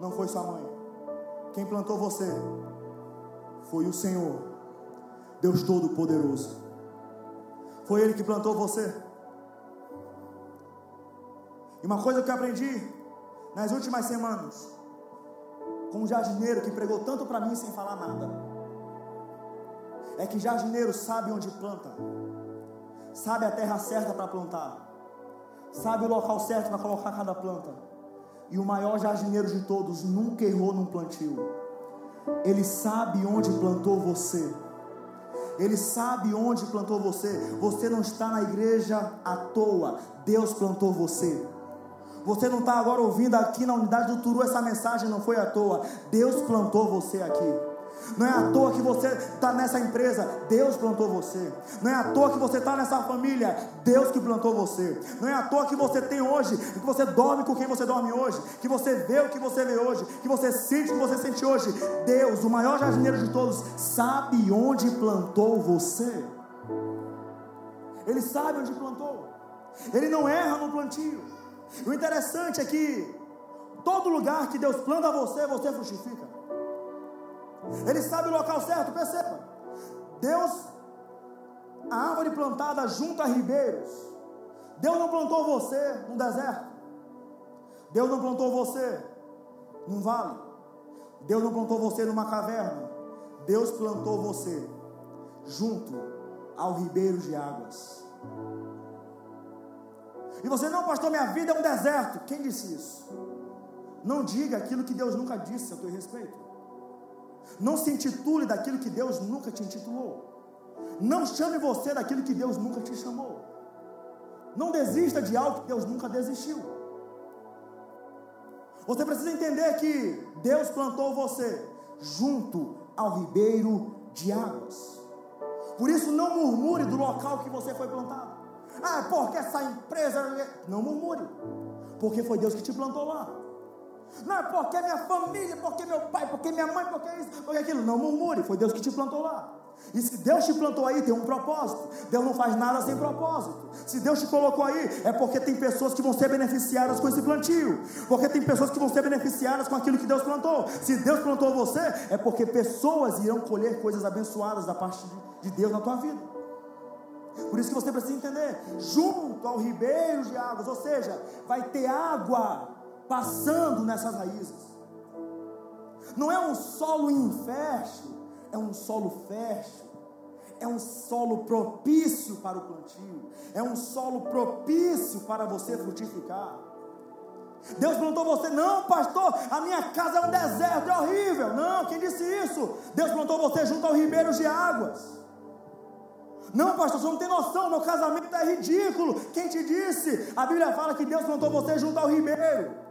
não foi sua mãe. Quem plantou você foi o Senhor, Deus Todo-Poderoso. Foi Ele que plantou você. E uma coisa que eu aprendi nas últimas semanas, com um jardineiro que pregou tanto para mim sem falar nada, é que jardineiro sabe onde planta sabe a terra certa para plantar, sabe o local certo para colocar cada planta. e o maior jardineiro de todos nunca errou num plantio. Ele sabe onde plantou você. Ele sabe onde plantou você. Você não está na igreja à toa. Deus plantou você. Você não está agora ouvindo aqui na unidade do Turu essa mensagem, não foi à toa. Deus plantou você aqui. Não é à toa que você está nessa empresa, Deus plantou você. Não é à toa que você está nessa família, Deus que plantou você. Não é à toa que você tem hoje, que você dorme com quem você dorme hoje, que você vê o que você vê hoje, que você sente o que você sente hoje. Deus, o maior jardineiro de todos, sabe onde plantou você. Ele sabe onde plantou. Ele não erra no plantio. O interessante é que todo lugar que Deus planta você, você frutifica. Ele sabe o local certo, perceba. Deus, a árvore plantada junto a ribeiros. Deus não plantou você num deserto. Deus não plantou você num vale. Deus não plantou você numa caverna. Deus plantou você junto ao ribeiro de águas. E você, não, pastor, minha vida é um deserto. Quem disse isso? Não diga aquilo que Deus nunca disse a teu respeito. Não se intitule daquilo que Deus nunca te intitulou. Não chame você daquilo que Deus nunca te chamou. Não desista de algo que Deus nunca desistiu. Você precisa entender que Deus plantou você junto ao ribeiro de águas. Por isso, não murmure do local que você foi plantado. Ah, porque essa empresa. Não murmure, porque foi Deus que te plantou lá. Não é porque minha família, porque meu pai, porque minha mãe, porque isso, porque aquilo. Não murmure, foi Deus que te plantou lá. E se Deus te plantou aí, tem um propósito. Deus não faz nada sem propósito. Se Deus te colocou aí, é porque tem pessoas que vão ser beneficiadas com esse plantio. Porque tem pessoas que vão ser beneficiadas com aquilo que Deus plantou. Se Deus plantou você, é porque pessoas irão colher coisas abençoadas da parte de Deus na tua vida. Por isso que você precisa entender, junto ao ribeiro de águas, ou seja, vai ter água passando nessas raízes. Não é um solo infértil, é um solo fértil. É um solo propício para o plantio. É um solo propício para você frutificar. Deus plantou você, não, pastor, a minha casa é um deserto, é horrível. Não, quem disse isso? Deus plantou você junto ao ribeiro de águas. Não, pastor, você não tem noção, meu casamento é ridículo. Quem te disse? A Bíblia fala que Deus plantou você junto ao ribeiro.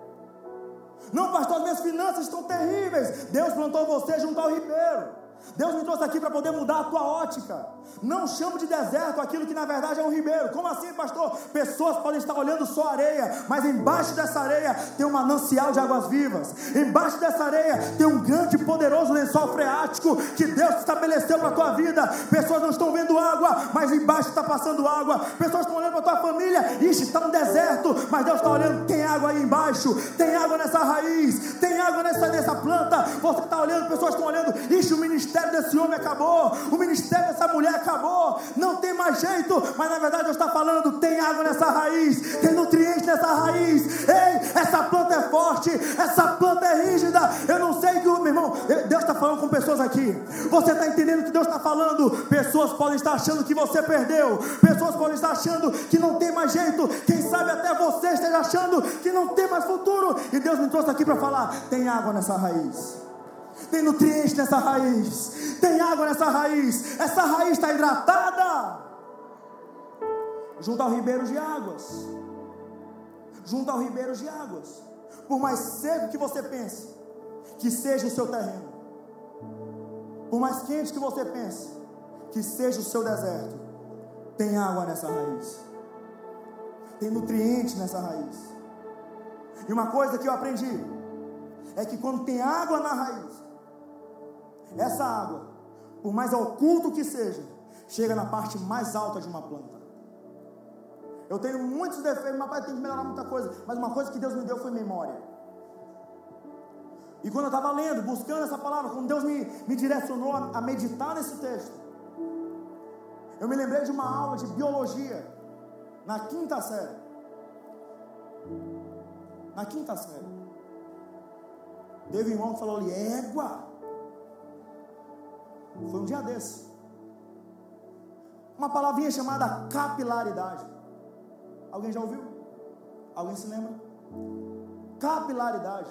Não, pastor, as minhas finanças estão terríveis. Deus plantou você junto ao ribeiro. Deus me trouxe aqui para poder mudar a tua ótica. Não chamo de deserto aquilo que na verdade é um ribeiro. Como assim, pastor? Pessoas podem estar olhando só areia, mas embaixo dessa areia tem um manancial de águas vivas. Embaixo dessa areia tem um grande e poderoso lençol freático que Deus estabeleceu para a tua vida. Pessoas não estão vendo água, mas embaixo está passando água. Pessoas estão olhando para a tua família, ixi, está um deserto, mas Deus está olhando, tem água aí embaixo, tem água nessa raiz, tem água nessa, nessa planta. Você está olhando, pessoas estão olhando, ixi, o ministério desse homem acabou, o ministério dessa mulher acabou, não tem mais jeito, mas na verdade Deus está falando: tem água nessa raiz, tem nutrientes nessa raiz, ei, essa planta é forte, essa planta é rígida. Eu não sei que meu irmão, Deus está falando com pessoas aqui, você está entendendo o que Deus está falando? Pessoas podem estar achando que você perdeu, pessoas podem estar achando que não tem mais jeito, quem sabe até você esteja achando que não tem mais futuro, e Deus me trouxe aqui para falar: tem água nessa raiz tem nutrientes nessa raiz, tem água nessa raiz, essa raiz está hidratada, junto ao ribeiro de águas, junto ao ribeiro de águas, por mais seco que você pense, que seja o seu terreno, por mais quente que você pense, que seja o seu deserto, tem água nessa raiz, tem nutriente nessa raiz. E uma coisa que eu aprendi é que quando tem água na raiz, essa água, por mais oculto que seja, chega na parte mais alta de uma planta. Eu tenho muitos defeitos, pai tem que melhorar muita coisa, mas uma coisa que Deus me deu foi memória. E quando eu estava lendo, buscando essa palavra, quando Deus me, me direcionou a, a meditar nesse texto, eu me lembrei de uma aula de biologia, na quinta série. Na quinta série. Teve um irmão que falou ali, égua. Foi um dia desse. Uma palavrinha chamada capilaridade. Alguém já ouviu? Alguém se lembra? Capilaridade.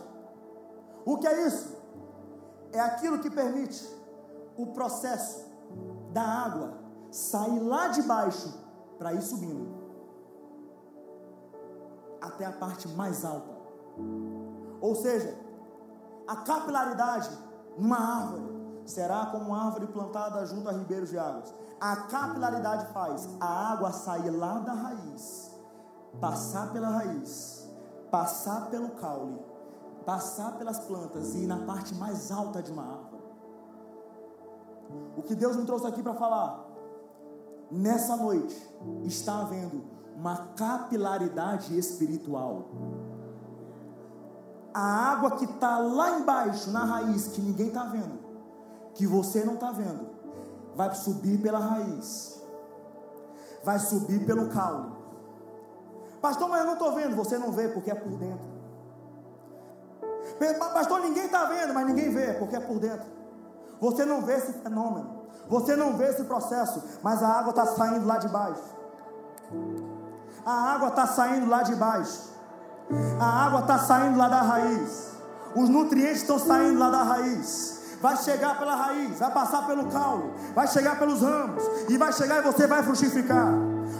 O que é isso? É aquilo que permite o processo da água sair lá de baixo para ir subindo até a parte mais alta. Ou seja, a capilaridade numa árvore será como árvore plantada junto a ribeiros de águas. A capilaridade faz a água sair lá da raiz, passar pela raiz, passar pelo caule, passar pelas plantas e ir na parte mais alta de uma árvore. O que Deus me trouxe aqui para falar, nessa noite, está havendo uma capilaridade espiritual. A água que está lá embaixo, na raiz, que ninguém está vendo, que você não está vendo, vai subir pela raiz, vai subir pelo caule. Pastor, mas eu não estou vendo, você não vê porque é por dentro. Pastor, ninguém está vendo, mas ninguém vê porque é por dentro. Você não vê esse fenômeno, você não vê esse processo, mas a água está saindo lá de baixo. A água está saindo lá de baixo. A água está saindo lá da raiz. Os nutrientes estão saindo lá da raiz. Vai chegar pela raiz, vai passar pelo caule, vai chegar pelos ramos e vai chegar e você vai frutificar.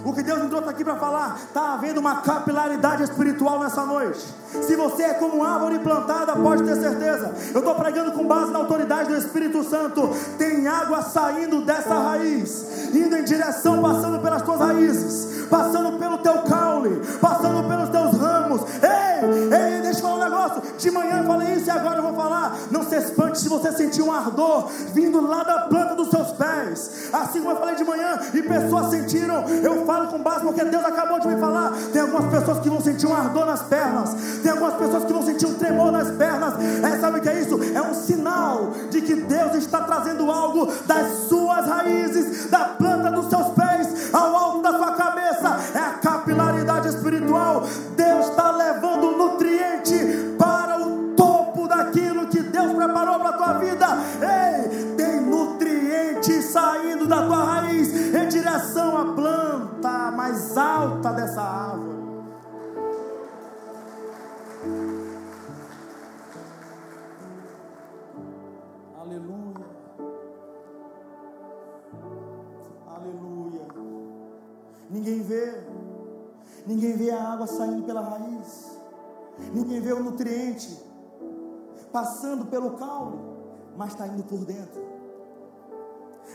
O que Deus me trouxe aqui para falar, está havendo uma capilaridade espiritual nessa noite. Se você é como árvore plantada, pode ter certeza. Eu estou pregando com base na autoridade do Espírito Santo. Tem água saindo dessa raiz, indo em direção, passando pelas tuas raízes, passando pelo teu caule, passando pelos teus ramos. Ei, ei, deixa eu falar um negócio. De manhã eu falei isso e agora eu vou falar. Não se espante se você sentir um ardor vindo lá da planta dos seus pés. Assim como eu falei de manhã e pessoas sentiram, eu falo com base porque Deus acabou de me falar. Tem algumas pessoas que vão sentir um ardor nas pernas, tem algumas pessoas que vão sentir um tremor nas pernas. É, sabe o que é isso? É um sinal de que Deus está trazendo algo das suas raízes, da planta dos seus pés, ao alto da sua cabeça. É a capilaridade espiritual. Deus está levando nutriente para o topo daquilo que Deus preparou para a tua vida. Ei, tem nutriente saindo da tua raiz em direção à planta mais alta dessa árvore. Ninguém vê. Ninguém vê a água saindo pela raiz. Ninguém vê o nutriente passando pelo caule, mas está indo por dentro.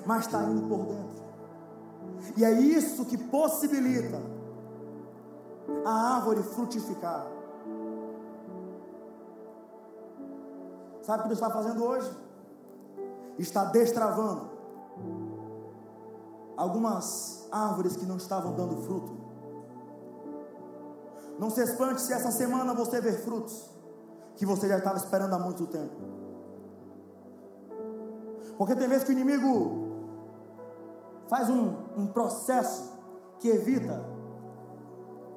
Mas está indo por dentro. E é isso que possibilita a árvore frutificar. Sabe o que Deus está fazendo hoje? Está destravando algumas árvores que não estavam dando fruto. Não se espante se essa semana você ver frutos que você já estava esperando há muito tempo. Porque tem vezes que o inimigo faz um, um processo que evita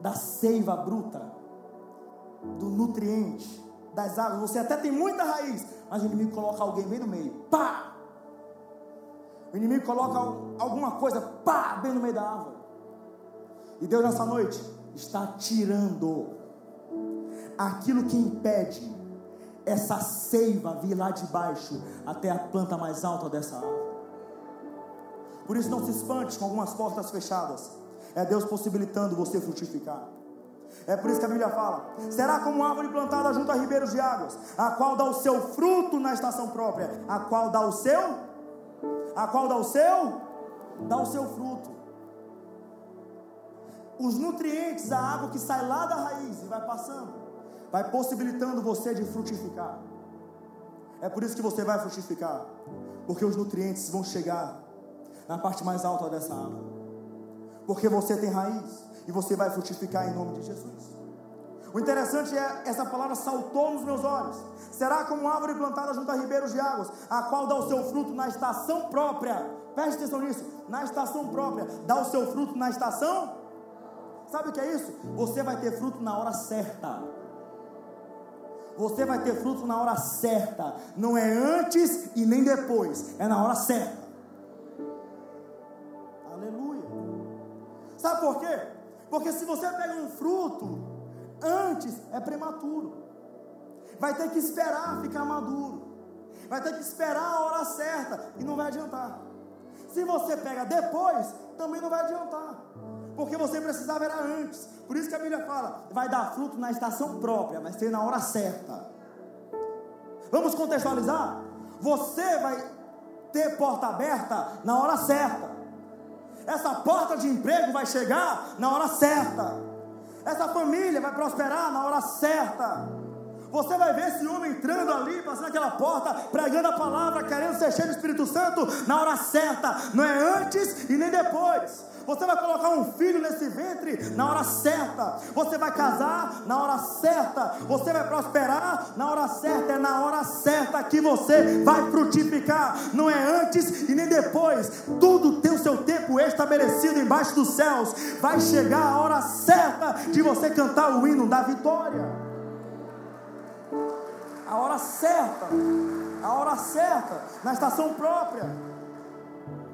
da seiva bruta, do nutriente, das águas. Você até tem muita raiz, mas o inimigo coloca alguém bem no meio. Pá! O inimigo coloca alguma coisa, pá, bem no meio da árvore. E Deus nessa noite está tirando aquilo que impede essa seiva vir lá de baixo até a planta mais alta dessa árvore. Por isso não se espante com algumas portas fechadas. É Deus possibilitando você frutificar. É por isso que a Bíblia fala: será como árvore plantada junto a ribeiros de águas, a qual dá o seu fruto na estação própria, a qual dá o seu, a qual dá o seu, dá o seu fruto. Os nutrientes, a água que sai lá da raiz e vai passando, vai possibilitando você de frutificar. É por isso que você vai frutificar, porque os nutrientes vão chegar na parte mais alta dessa árvore, porque você tem raiz e você vai frutificar em nome de Jesus. O interessante é essa palavra saltou nos meus olhos. Será como árvore plantada junto a ribeiros de águas, a qual dá o seu fruto na estação própria. Preste atenção nisso, na estação própria, dá o seu fruto na estação Sabe o que é isso? Você vai ter fruto na hora certa. Você vai ter fruto na hora certa. Não é antes e nem depois. É na hora certa. Aleluia. Sabe por quê? Porque se você pega um fruto antes, é prematuro. vai ter que esperar ficar maduro, vai ter que esperar a hora certa e não vai adiantar. Se você pega depois, também não vai adiantar, porque você precisava era antes. Por isso que a Bíblia fala: vai dar fruto na estação própria, mas ser na hora certa. Vamos contextualizar? Você vai ter porta aberta na hora certa. Essa porta de emprego vai chegar na hora certa. Essa família vai prosperar na hora certa. Você vai ver esse homem entrando ali, passando aquela porta, pregando a palavra, querendo ser cheio do Espírito Santo na hora certa, não é antes e nem depois. Você vai colocar um filho nesse ventre na hora certa. Você vai casar na hora certa. Você vai prosperar na hora certa. É na hora certa que você vai frutificar. Não é antes e nem depois. Tudo tem o seu tempo estabelecido embaixo dos céus. Vai chegar a hora certa de você cantar o hino da vitória. A hora certa. A hora certa. Na estação própria.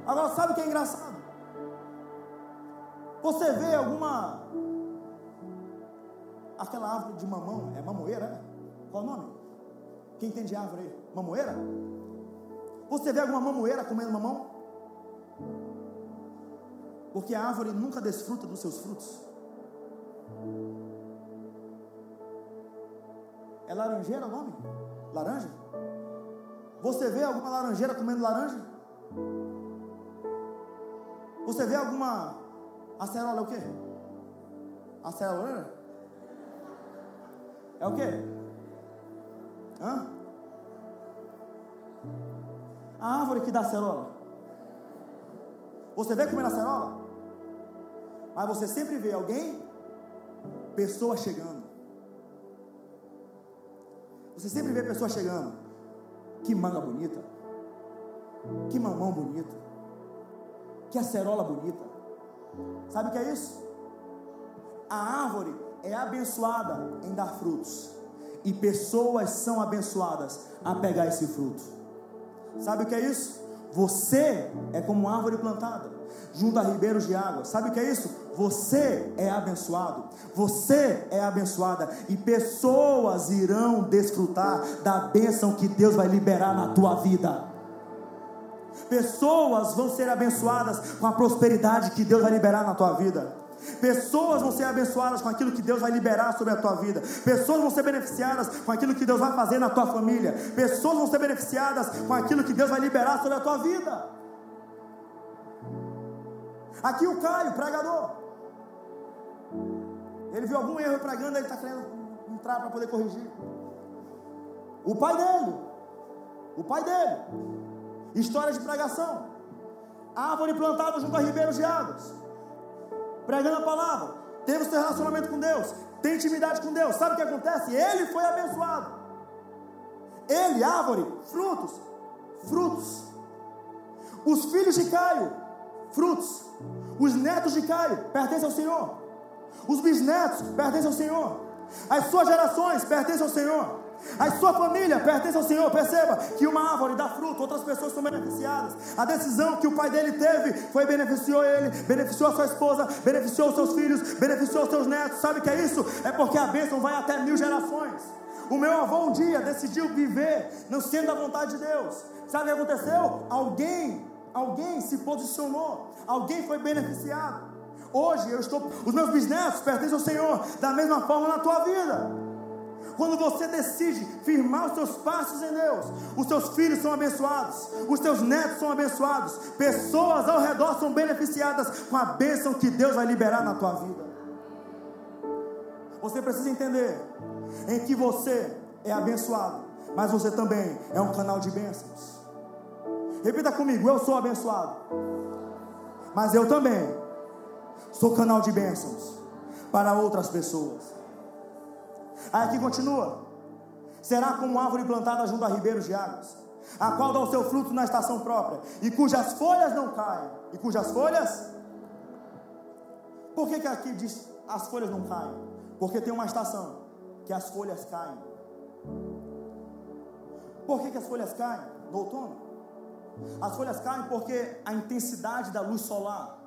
Agora, sabe o que é engraçado? Você vê alguma. Aquela árvore de mamão, é mamoeira? É? Qual o nome? Quem tem de árvore aí? Mamoeira? Você vê alguma mamoeira comendo mamão? Porque a árvore nunca desfruta dos seus frutos. É laranjeira o nome? Laranja? Você vê alguma laranjeira comendo laranja? Você vê alguma Acerola é o quê? Acerola é o quê? Hã? A árvore que dá acerola. Você vê comer acerola? Mas você sempre vê alguém, pessoa chegando. Você sempre vê pessoa chegando. Que manga bonita. Que mamão bonito. Que acerola bonita. Sabe o que é isso? A árvore é abençoada em dar frutos, e pessoas são abençoadas a pegar esse fruto. Sabe o que é isso? Você é como uma árvore plantada junto a ribeiros de água. Sabe o que é isso? Você é abençoado, você é abençoada e pessoas irão desfrutar da bênção que Deus vai liberar na tua vida. Pessoas vão ser abençoadas com a prosperidade que Deus vai liberar na tua vida. Pessoas vão ser abençoadas com aquilo que Deus vai liberar sobre a tua vida. Pessoas vão ser beneficiadas com aquilo que Deus vai fazer na tua família. Pessoas vão ser beneficiadas com aquilo que Deus vai liberar sobre a tua vida. Aqui o Caio, pregador. Ele viu algum erro pregando, ele está querendo entrar para poder corrigir. O pai dele, o pai dele, História de pregação. Árvore plantada junto a ribeiros de águas. Pregando a palavra. Teve seu relacionamento com Deus. Tem intimidade com Deus. Sabe o que acontece? Ele foi abençoado. Ele, árvore, frutos. Frutos. Os filhos de Caio, frutos. Os netos de Caio pertencem ao Senhor. Os bisnetos pertencem ao Senhor. As suas gerações pertencem ao Senhor. A sua família pertence ao Senhor. Perceba que uma árvore dá fruto, outras pessoas são beneficiadas. A decisão que o pai dele teve foi beneficiou ele, beneficiou a sua esposa, beneficiou os seus filhos, beneficiou os seus netos. Sabe o que é isso? É porque a bênção vai até mil gerações. O meu avô um dia decidiu viver no centro da vontade de Deus. Sabe o que aconteceu? Alguém, alguém se posicionou, alguém foi beneficiado. Hoje eu estou, os meus bisnetos pertencem ao Senhor, da mesma forma na tua vida. Quando você decide firmar os seus passos em Deus, os seus filhos são abençoados, os seus netos são abençoados, pessoas ao redor são beneficiadas com a bênção que Deus vai liberar na tua vida. Você precisa entender em que você é abençoado, mas você também é um canal de bênçãos. Repita comigo: eu sou abençoado, mas eu também sou canal de bênçãos para outras pessoas. Aí aqui continua: será como árvore plantada junto a ribeiros de águas, a qual dá o seu fruto na estação própria, e cujas folhas não caem, e cujas folhas. Por que, que aqui diz as folhas não caem? Porque tem uma estação que as folhas caem. Por que, que as folhas caem? No outono. As folhas caem porque a intensidade da luz solar.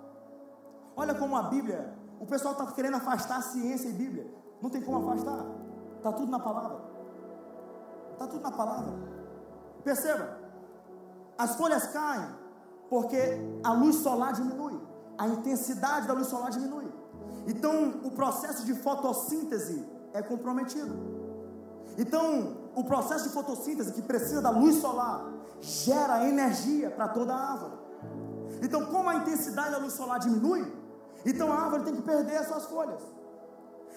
Olha como a Bíblia, o pessoal está querendo afastar a ciência e Bíblia. Não tem como afastar. Está tudo na palavra. Está tudo na palavra. Perceba, as folhas caem porque a luz solar diminui, a intensidade da luz solar diminui. Então, o processo de fotossíntese é comprometido. Então, o processo de fotossíntese que precisa da luz solar gera energia para toda a árvore. Então, como a intensidade da luz solar diminui, então a árvore tem que perder as suas folhas.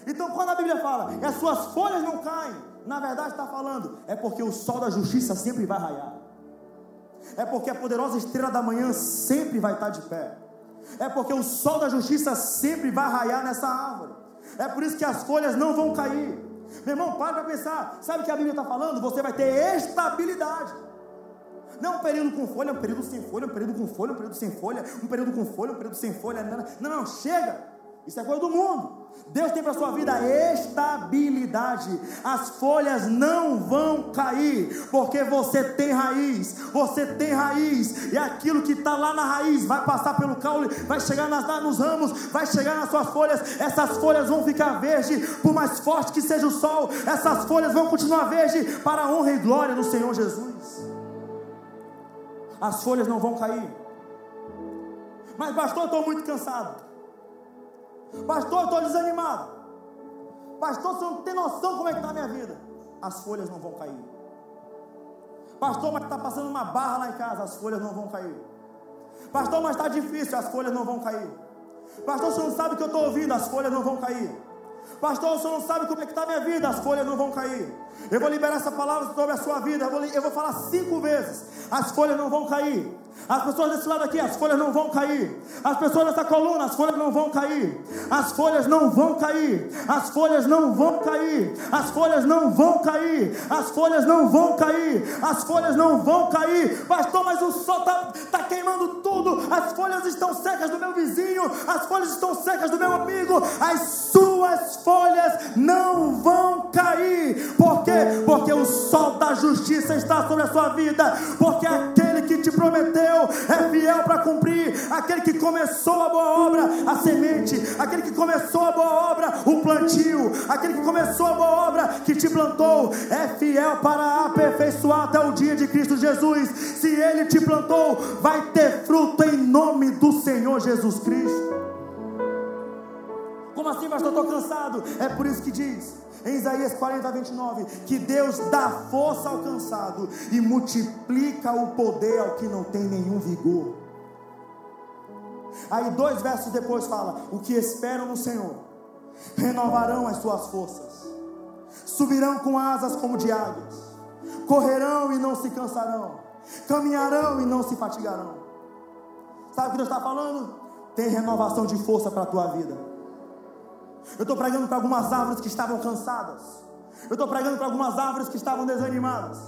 Então, quando a Bíblia fala que as suas folhas não caem, na verdade está falando, é porque o sol da justiça sempre vai raiar. É porque a poderosa estrela da manhã sempre vai estar de pé. É porque o sol da justiça sempre vai raiar nessa árvore. É por isso que as folhas não vão cair. Meu irmão, para para pensar. Sabe o que a Bíblia está falando? Você vai ter estabilidade. Não um período com folha, um período sem folha, um período com folha, um período sem folha, um período com folha, um período sem folha. Não, não, não chega. Isso é coisa do mundo. Deus tem para a sua vida estabilidade. As folhas não vão cair, porque você tem raiz. Você tem raiz, e aquilo que está lá na raiz vai passar pelo caule, vai chegar nas, nos ramos, vai chegar nas suas folhas. Essas folhas vão ficar verdes, por mais forte que seja o sol. Essas folhas vão continuar verdes para a honra e glória do Senhor Jesus. As folhas não vão cair. Mas, pastor, eu estou muito cansado. Pastor, eu estou desanimado. Pastor, você não tem noção como é que está a minha vida. As folhas não vão cair. Pastor, mas está passando uma barra lá em casa, as folhas não vão cair. Pastor, mas está difícil, as folhas não vão cair. Pastor, você não sabe o que eu estou ouvindo, as folhas não vão cair. Pastor, você não sabe como é que está a minha vida, as folhas não vão cair. Eu vou liberar essa palavra sobre a sua vida. Eu vou, eu vou falar cinco vezes. As folhas não vão cair. As pessoas desse lado aqui, as folhas não vão cair. As pessoas dessa coluna, as folhas não vão cair. As folhas não vão cair. As folhas não vão cair. As folhas não vão cair. As folhas não vão cair. As folhas não vão cair. Pastor, mas o sol está tá queimando tudo. As folhas estão secas do meu vizinho. As folhas estão secas do meu amigo. As suas folhas não vão cair. Por quê? Porque o sol da justiça está sobre a sua vida. Porque aquele que te prometeu é fiel para cumprir. Aquele que começou a boa obra, a semente, aquele que começou a boa obra, o plantio, aquele que começou a boa obra, que te plantou, é fiel para aperfeiçoar até o dia de Cristo Jesus. Se ele te plantou, vai ter fruto em nome do Senhor Jesus Cristo. Como assim, pastor? Estou cansado. É por isso que diz em Isaías 40, 29, que Deus dá força ao cansado e multiplica o poder ao que não tem nenhum vigor. Aí, dois versos depois, fala: O que esperam no Senhor renovarão as suas forças, subirão com asas como de águias, correrão e não se cansarão, caminharão e não se fatigarão. Sabe o que Deus está falando? Tem renovação de força para a tua vida. Eu estou pregando para algumas árvores que estavam cansadas. Eu estou pregando para algumas árvores que estavam desanimadas.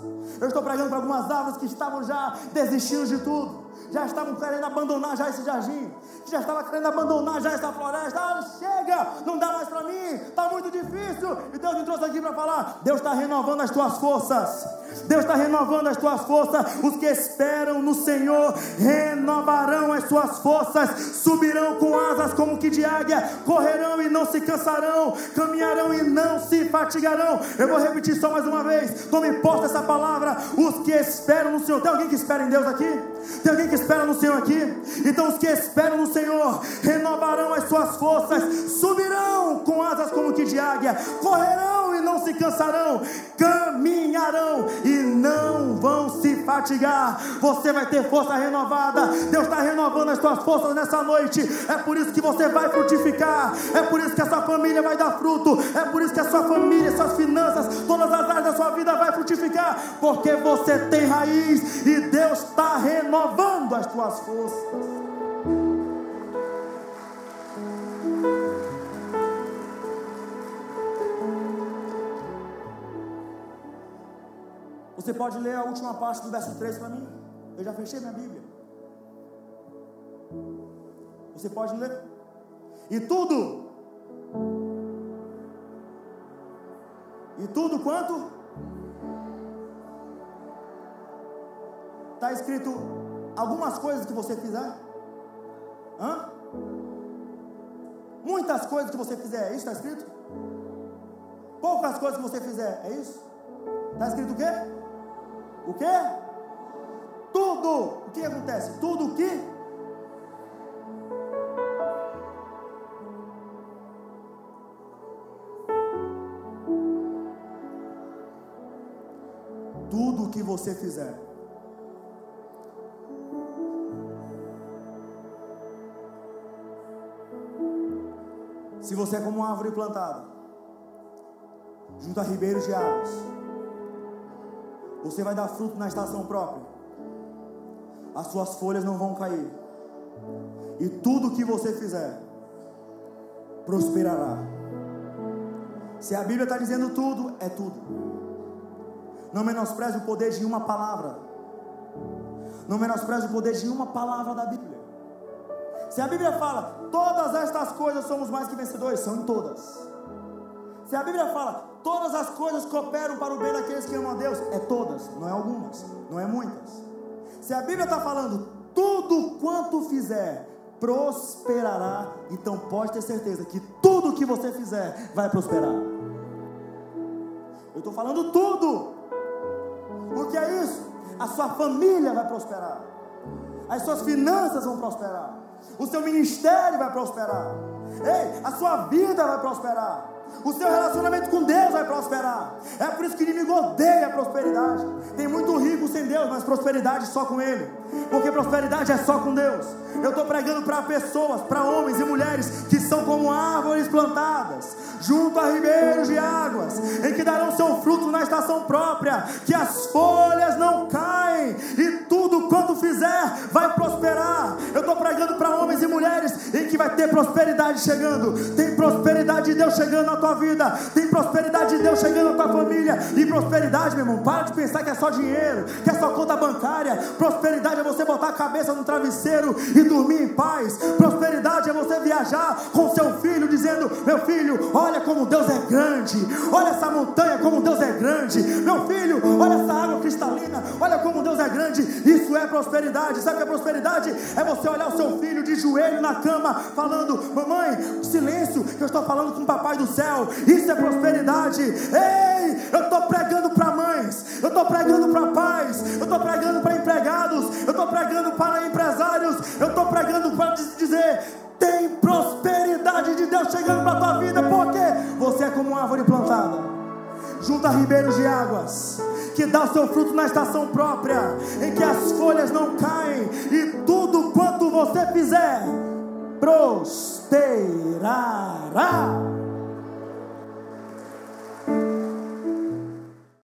Eu estou pregando para algumas árvores que estavam já desistindo de tudo. Já estavam querendo abandonar já esse jardim. Já estava querendo abandonar já essa floresta. Ah, chega, não dá mais para mim. Está muito difícil. E Deus me trouxe aqui para falar. Deus está renovando as tuas forças. Deus está renovando as tuas forças. Os que esperam no Senhor renovarão as suas forças. Subirão com asas como que de águia. Correrão e não se cansarão. Caminharão e não se fatigarão. Eu vou repetir só mais uma vez. Tome posse dessa palavra. Os que esperam no Senhor. Tem alguém que espera em Deus aqui? Tem alguém que espera no Senhor aqui? Então os que esperam no Senhor renovarão as suas forças, subirão com asas como que de águia, correrão e não se cansarão, caminharão e não vão se fatigar. Você vai ter força renovada. Deus está renovando as suas forças nessa noite. É por isso que você vai frutificar. É por isso que a sua família vai dar fruto. É por isso que a sua família, suas finanças, todas as áreas da sua vida vai frutificar, porque você tem raiz e Deus está renovando as tuas forças. Você pode ler a última parte do verso 3 para mim? Eu já fechei minha Bíblia. Você pode ler? E tudo. E tudo quanto? Está escrito algumas coisas que você fizer? Hã? Muitas coisas que você fizer, é isso está escrito? Poucas coisas que você fizer, é isso? Está escrito o quê? O quê? Tudo. O que acontece? Tudo o que? Tudo o que você fizer. Se você é como uma árvore plantada, junto a ribeiros de águas, você vai dar fruto na estação própria. As suas folhas não vão cair. E tudo que você fizer prosperará. Se a Bíblia está dizendo tudo, é tudo. Não menospreze o poder de uma palavra. Não menospreze o poder de uma palavra da Bíblia. Se a Bíblia fala, todas estas coisas somos mais que vencedores, são em todas. Se a Bíblia fala, todas as coisas cooperam para o bem daqueles que amam a Deus, é todas, não é algumas, não é muitas. Se a Bíblia está falando, tudo quanto fizer prosperará, então pode ter certeza que tudo que você fizer vai prosperar. Eu estou falando tudo. O que é isso? A sua família vai prosperar, as suas finanças vão prosperar, o seu ministério vai prosperar, ei, a sua vida vai prosperar. O seu relacionamento com Deus vai prosperar. É por isso que o inimigo odeia a prosperidade. Tem muito rico sem Deus, mas prosperidade só com Ele. Porque prosperidade é só com Deus. Eu estou pregando para pessoas, para homens e mulheres que são como árvores plantadas, junto a ribeiros de águas, em que darão seu fruto na estação própria, que as folhas não caem, e tudo quanto fizer vai prosperar. Eu estou pregando para homens e mulheres em que vai ter prosperidade chegando. Tem prosperidade de Deus chegando na tua vida, tem prosperidade de Deus chegando na tua família. E prosperidade, meu irmão, para de pensar que é só dinheiro, que é só conta bancária. Prosperidade é você botar a cabeça no travesseiro e dormir em paz. Prosperidade é você viajar com seu filho, dizendo: Meu filho, olha como Deus é grande, olha essa montanha como Deus é grande. Meu filho, olha essa água cristalina, olha como Deus é grande. Isso é prosperidade. Sabe o que é prosperidade? É você olhar o seu filho de joelho na cama, falando: Mamãe, silêncio, que eu estou falando com o papai do céu. Isso é prosperidade. Ei, eu estou pregando para mães, eu estou pregando para pais, eu estou pregando para empregados, eu estou pregando para empresários, eu estou pregando para dizer: tem prosperidade de Deus chegando para a tua vida, porque você é como uma árvore plantada, junto ribeiros de águas que dá o seu fruto na estação própria, em que as folhas não caem, e tudo quanto você fizer prosperará.